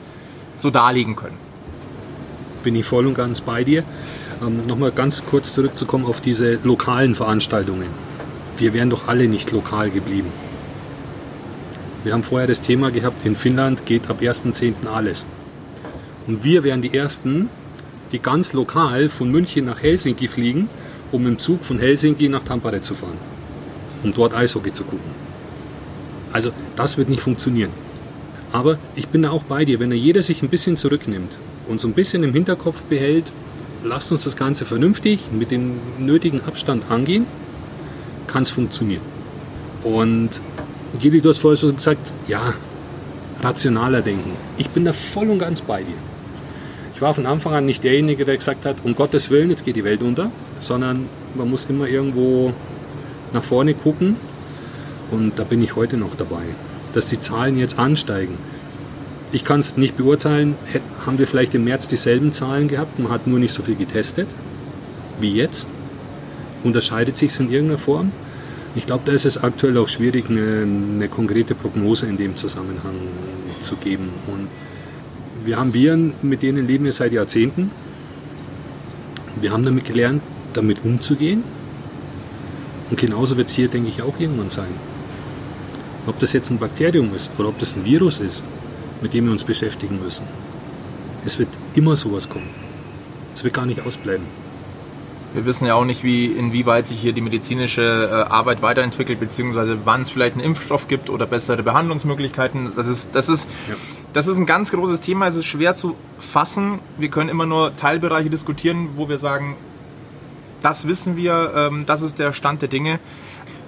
so darlegen können. bin ich voll und ganz bei dir. Ähm, Nochmal ganz kurz zurückzukommen auf diese lokalen Veranstaltungen. Wir wären doch alle nicht lokal geblieben. Wir haben vorher das Thema gehabt, in Finnland geht ab 1.10. alles. Und wir wären die Ersten, die ganz lokal von München nach Helsinki fliegen, um im Zug von Helsinki nach Tampere zu fahren, um dort Eishockey zu gucken. Also das wird nicht funktionieren. Aber ich bin da auch bei dir, wenn da jeder sich ein bisschen zurücknimmt und so ein bisschen im Hinterkopf behält, lasst uns das Ganze vernünftig mit dem nötigen Abstand angehen, kann es funktionieren. Und Gili, du hast vorher schon gesagt, ja, rationaler denken. Ich bin da voll und ganz bei dir. Ich war von Anfang an nicht derjenige, der gesagt hat, um Gottes Willen, jetzt geht die Welt unter, sondern man muss immer irgendwo nach vorne gucken. Und da bin ich heute noch dabei. Dass die Zahlen jetzt ansteigen. Ich kann es nicht beurteilen. Haben wir vielleicht im März dieselben Zahlen gehabt? Man hat nur nicht so viel getestet wie jetzt. Unterscheidet sich es in irgendeiner Form? Ich glaube, da ist es aktuell auch schwierig, eine, eine konkrete Prognose in dem Zusammenhang zu geben. Und wir haben Viren, mit denen leben wir seit Jahrzehnten. Wir haben damit gelernt, damit umzugehen. Und genauso wird es hier, denke ich, auch irgendwann sein. Ob das jetzt ein Bakterium ist oder ob das ein Virus ist, mit dem wir uns beschäftigen müssen. Es wird immer sowas kommen. Es wird gar nicht ausbleiben. Wir wissen ja auch nicht, wie, inwieweit sich hier die medizinische äh, Arbeit weiterentwickelt, beziehungsweise wann es vielleicht einen Impfstoff gibt oder bessere Behandlungsmöglichkeiten. Das ist, das, ist, Ja. das ist ein ganz großes Thema. Es ist schwer zu fassen. Wir können immer nur Teilbereiche diskutieren, wo wir sagen, das wissen wir, ähm, das ist der Stand der Dinge.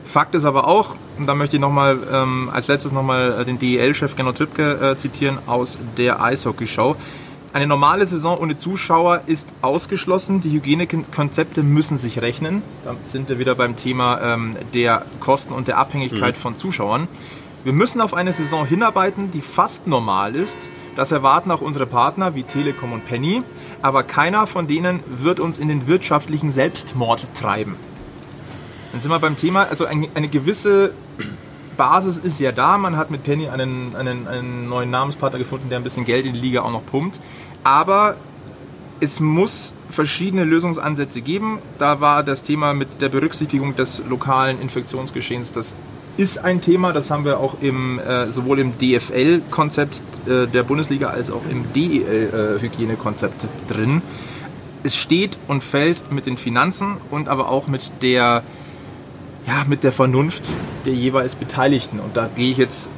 Fakt ist aber auch, und da möchte ich nochmal ähm, als letztes nochmal den DEL-Chef Gernot Trippke äh, zitieren aus der Eishockey-Show. Eine normale Saison ohne Zuschauer ist ausgeschlossen. Die Hygienekonzepte müssen sich rechnen. Da sind wir wieder beim Thema ähm, der Kosten und der Abhängigkeit von Zuschauern. Wir müssen auf eine Saison hinarbeiten, die fast normal ist. Das erwarten auch unsere Partner wie Telekom und Penny. Aber keiner von denen wird uns in den wirtschaftlichen Selbstmord treiben. Dann sind wir beim Thema, also ein, eine gewisse Basis ist ja da. Man hat mit Penny einen, einen, einen neuen Namenspartner gefunden, der ein bisschen Geld in die Liga auch noch pumpt. Aber es muss verschiedene Lösungsansätze geben. Da war das Thema mit der Berücksichtigung des lokalen Infektionsgeschehens, das ist ein Thema, das haben wir auch im, äh, sowohl im DFL-Konzept äh, der Bundesliga als auch im DEL-Hygienekonzept drin. Es steht und fällt mit den Finanzen und aber auch mit der, ja, mit der Vernunft der jeweils Beteiligten. Und da gehe ich jetzt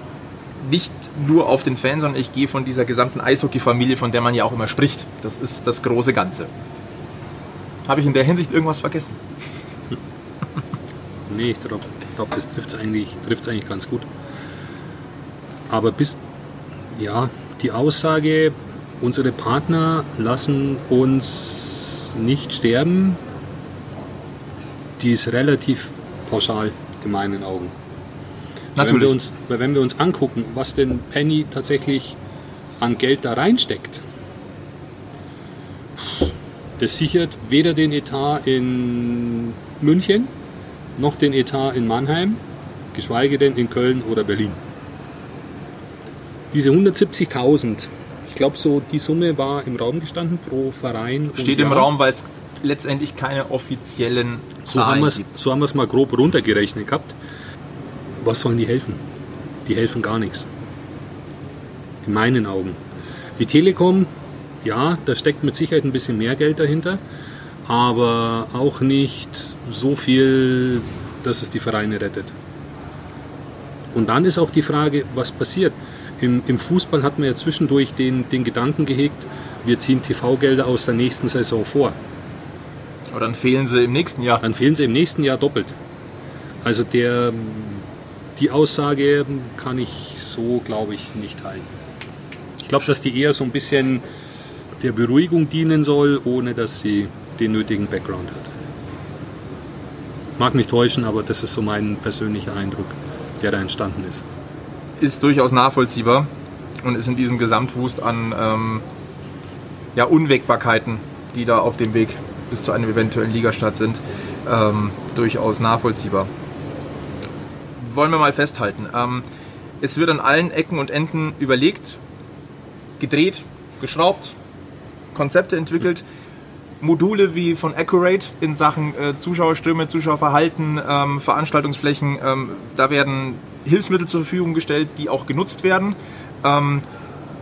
nicht nur auf den Fan, sondern ich gehe von dieser gesamten Eishockey-Familie, von der man ja auch immer spricht. Das ist das große Ganze. Habe ich in der Hinsicht irgendwas vergessen? [LAUGHS] Nee, ich glaube, glaub, das trifft es eigentlich, eigentlich ganz gut. Aber bis, ja, die Aussage, unsere Partner lassen uns nicht sterben, die ist relativ pauschal in meinen Augen. Weil Wenn wir, uns, wenn wir uns angucken, was denn Penny tatsächlich an Geld da reinsteckt, das sichert weder den Etat in München noch den Etat in Mannheim, geschweige denn in Köln oder Berlin. Diese 170.000, ich glaube so die Summe war im Raum gestanden pro Verein. Steht im Raum, weil es letztendlich keine offiziellen so Zahlen haben gibt. So haben wir es mal grob runtergerechnet gehabt. Was sollen die helfen? Die helfen gar nichts. In meinen Augen. Die Telekom, ja, da steckt mit Sicherheit ein bisschen mehr Geld dahinter aber auch nicht so viel, dass es die Vereine rettet. Und dann ist auch die Frage, was passiert. Im, im Fußball hat man ja zwischendurch den, den Gedanken gehegt, wir ziehen TV-Gelder aus der nächsten Saison vor. Aber dann fehlen sie im nächsten Jahr. Dann fehlen sie im nächsten Jahr doppelt. Also der, die Aussage kann ich so, glaube ich, nicht teilen. Ich glaube, dass die eher so ein bisschen der Beruhigung dienen soll, ohne dass sie den nötigen Background hat. Mag mich täuschen, aber das ist so mein persönlicher Eindruck, der da entstanden ist. Ist durchaus nachvollziehbar und ist in diesem Gesamtwust an ähm, ja, Unwägbarkeiten, die da auf dem Weg bis zu einem eventuellen Ligastart sind, ähm, durchaus nachvollziehbar. Wollen wir mal festhalten. Ähm, es wird an allen Ecken und Enden überlegt, gedreht, geschraubt, Konzepte entwickelt. Module wie von Accurate in Sachen äh, Zuschauerströme, Zuschauerverhalten, ähm, Veranstaltungsflächen. Ähm, da werden Hilfsmittel zur Verfügung gestellt, die auch genutzt werden.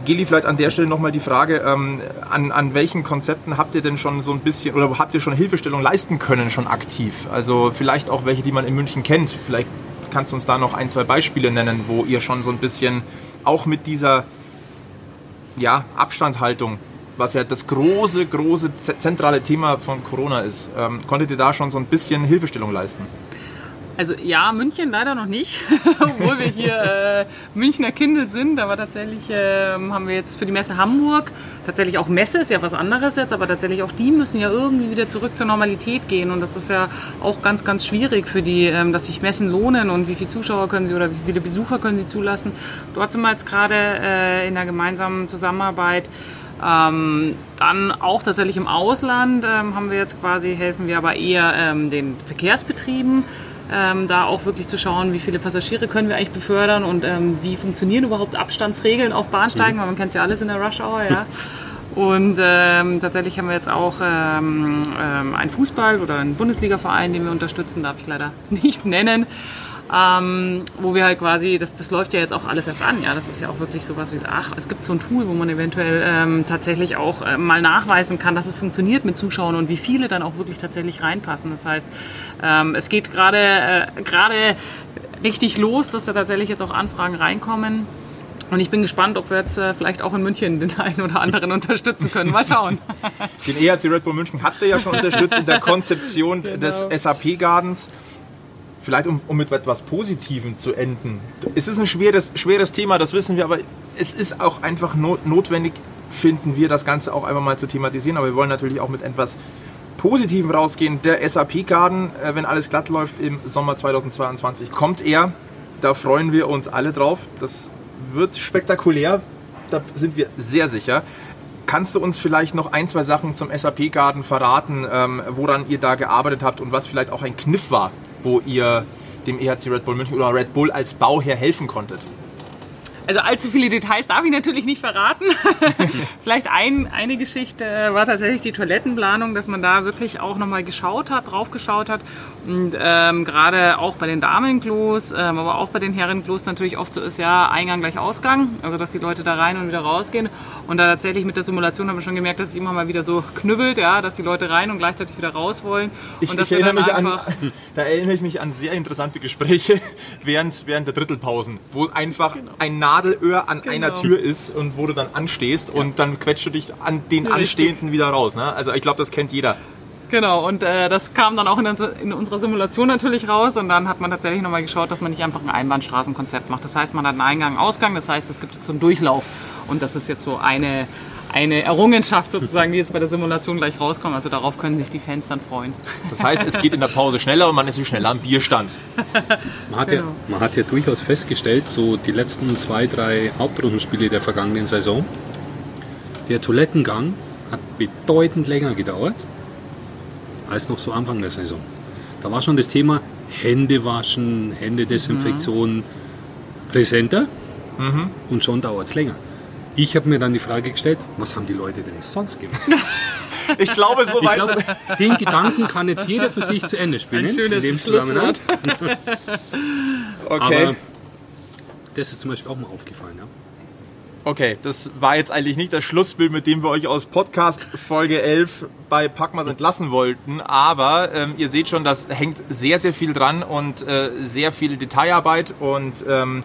Geli, vielleicht an der Stelle nochmal die Frage, ähm, an, an welchen Konzepten habt ihr denn schon so ein bisschen oder habt ihr schon Hilfestellung leisten können, schon aktiv? Also vielleicht auch welche, die man in München kennt. Vielleicht kannst du uns da noch ein, zwei Beispiele nennen, wo ihr schon so ein bisschen auch mit dieser ja, Abstandshaltung was ja das große, große zentrale Thema von Corona ist. Ähm, konntet ihr da schon so ein bisschen Hilfestellung leisten? Also ja, München leider noch nicht, [LAUGHS] obwohl wir hier äh, Münchner Kindle sind. Aber tatsächlich äh, haben wir jetzt für die Messe Hamburg tatsächlich auch Messe, ist ja was anderes jetzt, aber tatsächlich auch die müssen ja irgendwie wieder zurück zur Normalität gehen. Und das ist ja auch ganz, ganz schwierig für die, ähm, dass sich Messen lohnen und wie viele Zuschauer können sie oder wie viele Besucher können sie zulassen. Dort sind wir jetzt gerade äh, in der gemeinsamen Zusammenarbeit ähm, dann auch tatsächlich im Ausland ähm, haben wir jetzt quasi, helfen wir aber eher ähm, den Verkehrsbetrieben, ähm, da auch wirklich zu schauen, wie viele Passagiere können wir eigentlich befördern und ähm, wie funktionieren überhaupt Abstandsregeln auf Bahnsteigen, mhm. weil man kennt ja alles in der Rush Hour, ja. [LAUGHS] Und ähm, tatsächlich haben wir jetzt auch ähm, ähm, einen Fußball- oder einen Bundesliga-Verein, den wir unterstützen, darf ich leider [LAUGHS] nicht nennen ähm, wo wir halt quasi, das, das läuft ja jetzt auch alles erst an, ja, das ist ja auch wirklich sowas wie, ach, es gibt so ein Tool, wo man eventuell ähm, tatsächlich auch äh, mal nachweisen kann, dass es funktioniert mit Zuschauern und wie viele dann auch wirklich tatsächlich reinpassen. Das heißt, ähm, es geht gerade äh, gerade richtig los, dass da tatsächlich jetzt auch Anfragen reinkommen. Und ich bin gespannt, ob wir jetzt äh, vielleicht auch in München den [LAUGHS] einen oder anderen unterstützen können. Mal schauen. Den EHC Red Bull München hat er ja schon unterstützt in der [LAUGHS] Konzeption genau. des SAP-Gardens vielleicht um, um, mit etwas Positivem zu enden. Es ist ein schweres, schweres Thema, das wissen wir, aber es ist auch einfach not, notwendig, finden wir, das Ganze auch einfach mal zu thematisieren. Aber wir wollen natürlich auch mit etwas Positivem rausgehen. Der SAP-Garden, äh, wenn alles glatt läuft, im Sommer 2022 kommt er. Da freuen wir uns alle drauf. Das wird spektakulär, da sind wir sehr sicher. Kannst du uns vielleicht noch ein, zwei Sachen zum SAP-Garden verraten, ähm, woran ihr da gearbeitet habt und was vielleicht auch ein Kniff war, wo ihr dem EHC Red Bull München oder Red Bull als Bauherr helfen konntet? Also allzu viele Details darf ich natürlich nicht verraten. [LAUGHS] Vielleicht ein, eine Geschichte war tatsächlich die Toilettenplanung, dass man da wirklich auch nochmal geschaut hat, drauf geschaut hat. Und ähm, gerade auch bei den Damenklos, ähm, aber auch bei den Herrenklos natürlich oft so ist, ja, Eingang gleich Ausgang. Also dass die Leute da rein und wieder rausgehen. Und da tatsächlich mit der Simulation haben wir schon gemerkt, dass es immer mal wieder so knüppelt, ja, dass die Leute rein und gleichzeitig wieder raus wollen. Ich, und ich erinnere mich an, [LAUGHS] da erinnere ich mich an sehr interessante Gespräche [LAUGHS] während, während der Drittelpausen, wo einfach genau. ein Nadelöhr an genau. einer Tür ist und wo du dann anstehst ja. und dann quetscht du dich an den Richtig. Anstehenden wieder raus. Ne? Also ich glaube, das kennt jeder. Genau, und äh, das kam dann auch in, in, unserer Simulation natürlich raus und dann hat man tatsächlich nochmal geschaut, dass man nicht einfach ein Einbahnstraßenkonzept macht. Das heißt, man hat einen Eingang, Ausgang, das heißt, es gibt jetzt so einen Durchlauf und das ist jetzt so eine, eine Errungenschaft sozusagen, die jetzt bei der Simulation gleich rauskommt. Also darauf können sich die Fans dann freuen. Das heißt, es geht in der Pause schneller und man ist schneller am Bierstand. Man hat, genau. ja, man hat ja durchaus festgestellt, so die letzten zwei, drei Hauptrundenspiele der vergangenen Saison, der Toilettengang hat bedeutend länger gedauert als noch so Anfang der Saison. Da war schon das Thema Hände waschen, Händedesinfektion mhm. präsenter mhm. und schon dauert es länger. Ich habe mir dann die Frage gestellt, was haben die Leute denn sonst gemacht? [LAUGHS] ich glaube, so weit. Glaub, den Gedanken kann jetzt jeder für sich zu Ende spielen. Ein schönes in dem Zusammenhang. [LAUGHS] okay. Aber das ist zum Beispiel auch mal aufgefallen. Ja? Okay, das war jetzt eigentlich nicht das Schlussbild, mit dem wir euch aus Podcast Folge 11 bei Packmas entlassen wollten, aber ähm, ihr seht schon, das hängt sehr, sehr viel dran und äh, sehr viel Detailarbeit und ähm,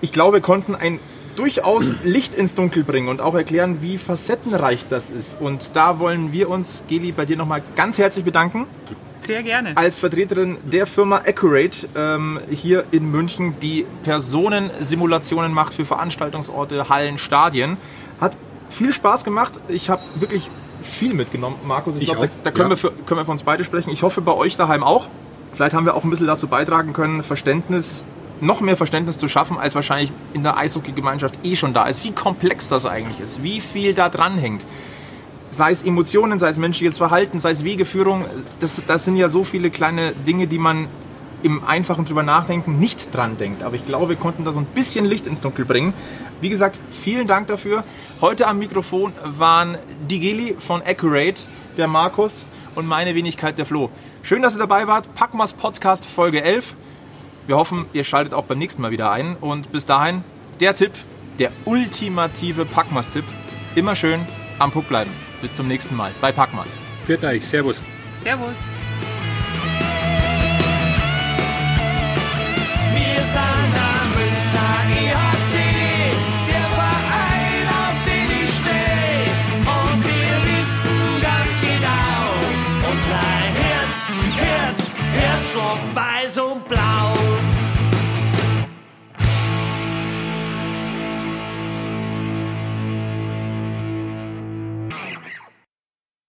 ich glaube, wir konnten ein durchaus Licht ins Dunkel bringen und auch erklären, wie facettenreich das ist. Und da wollen wir uns, Geli, bei dir nochmal ganz herzlich bedanken. Sehr gerne. Als Vertreterin der Firma Accurate ähm, hier in München, die Personensimulationen macht für Veranstaltungsorte, Hallen, Stadien. Hat viel Spaß gemacht. Ich habe wirklich viel mitgenommen, Markus. Ich, ich glaube, da, da, können, ja. wir für, können wir für uns beide sprechen. Ich hoffe, bei euch daheim auch. Vielleicht haben wir auch ein bisschen dazu beitragen können, Verständnis, noch mehr Verständnis zu schaffen, als wahrscheinlich in der Eishockey-Gemeinschaft eh schon da ist. Wie komplex das eigentlich ist, wie viel da dran hängt sei es Emotionen, sei es menschliches Verhalten, sei es Wegeführung, das, das sind ja so viele kleine Dinge, die man im einfachen drüber nachdenken nicht dran denkt. Aber ich glaube, wir konnten da so ein bisschen Licht ins Dunkel bringen. Wie gesagt, vielen Dank dafür. Heute am Mikrofon waren die Geli von Accurate, der Markus und meine Wenigkeit, der Flo. Schön, dass ihr dabei wart. Packmas Podcast Folge 11. Wir hoffen, ihr schaltet auch beim nächsten Mal wieder ein. Und bis dahin, der Tipp, der ultimative Packmas-Tipp. Immer schön am Puck bleiben. Bis zum nächsten Mal bei Packmas. Viert euch. Servus. Servus. Wir sind am Münchner Schwarz, Weiß und Blau.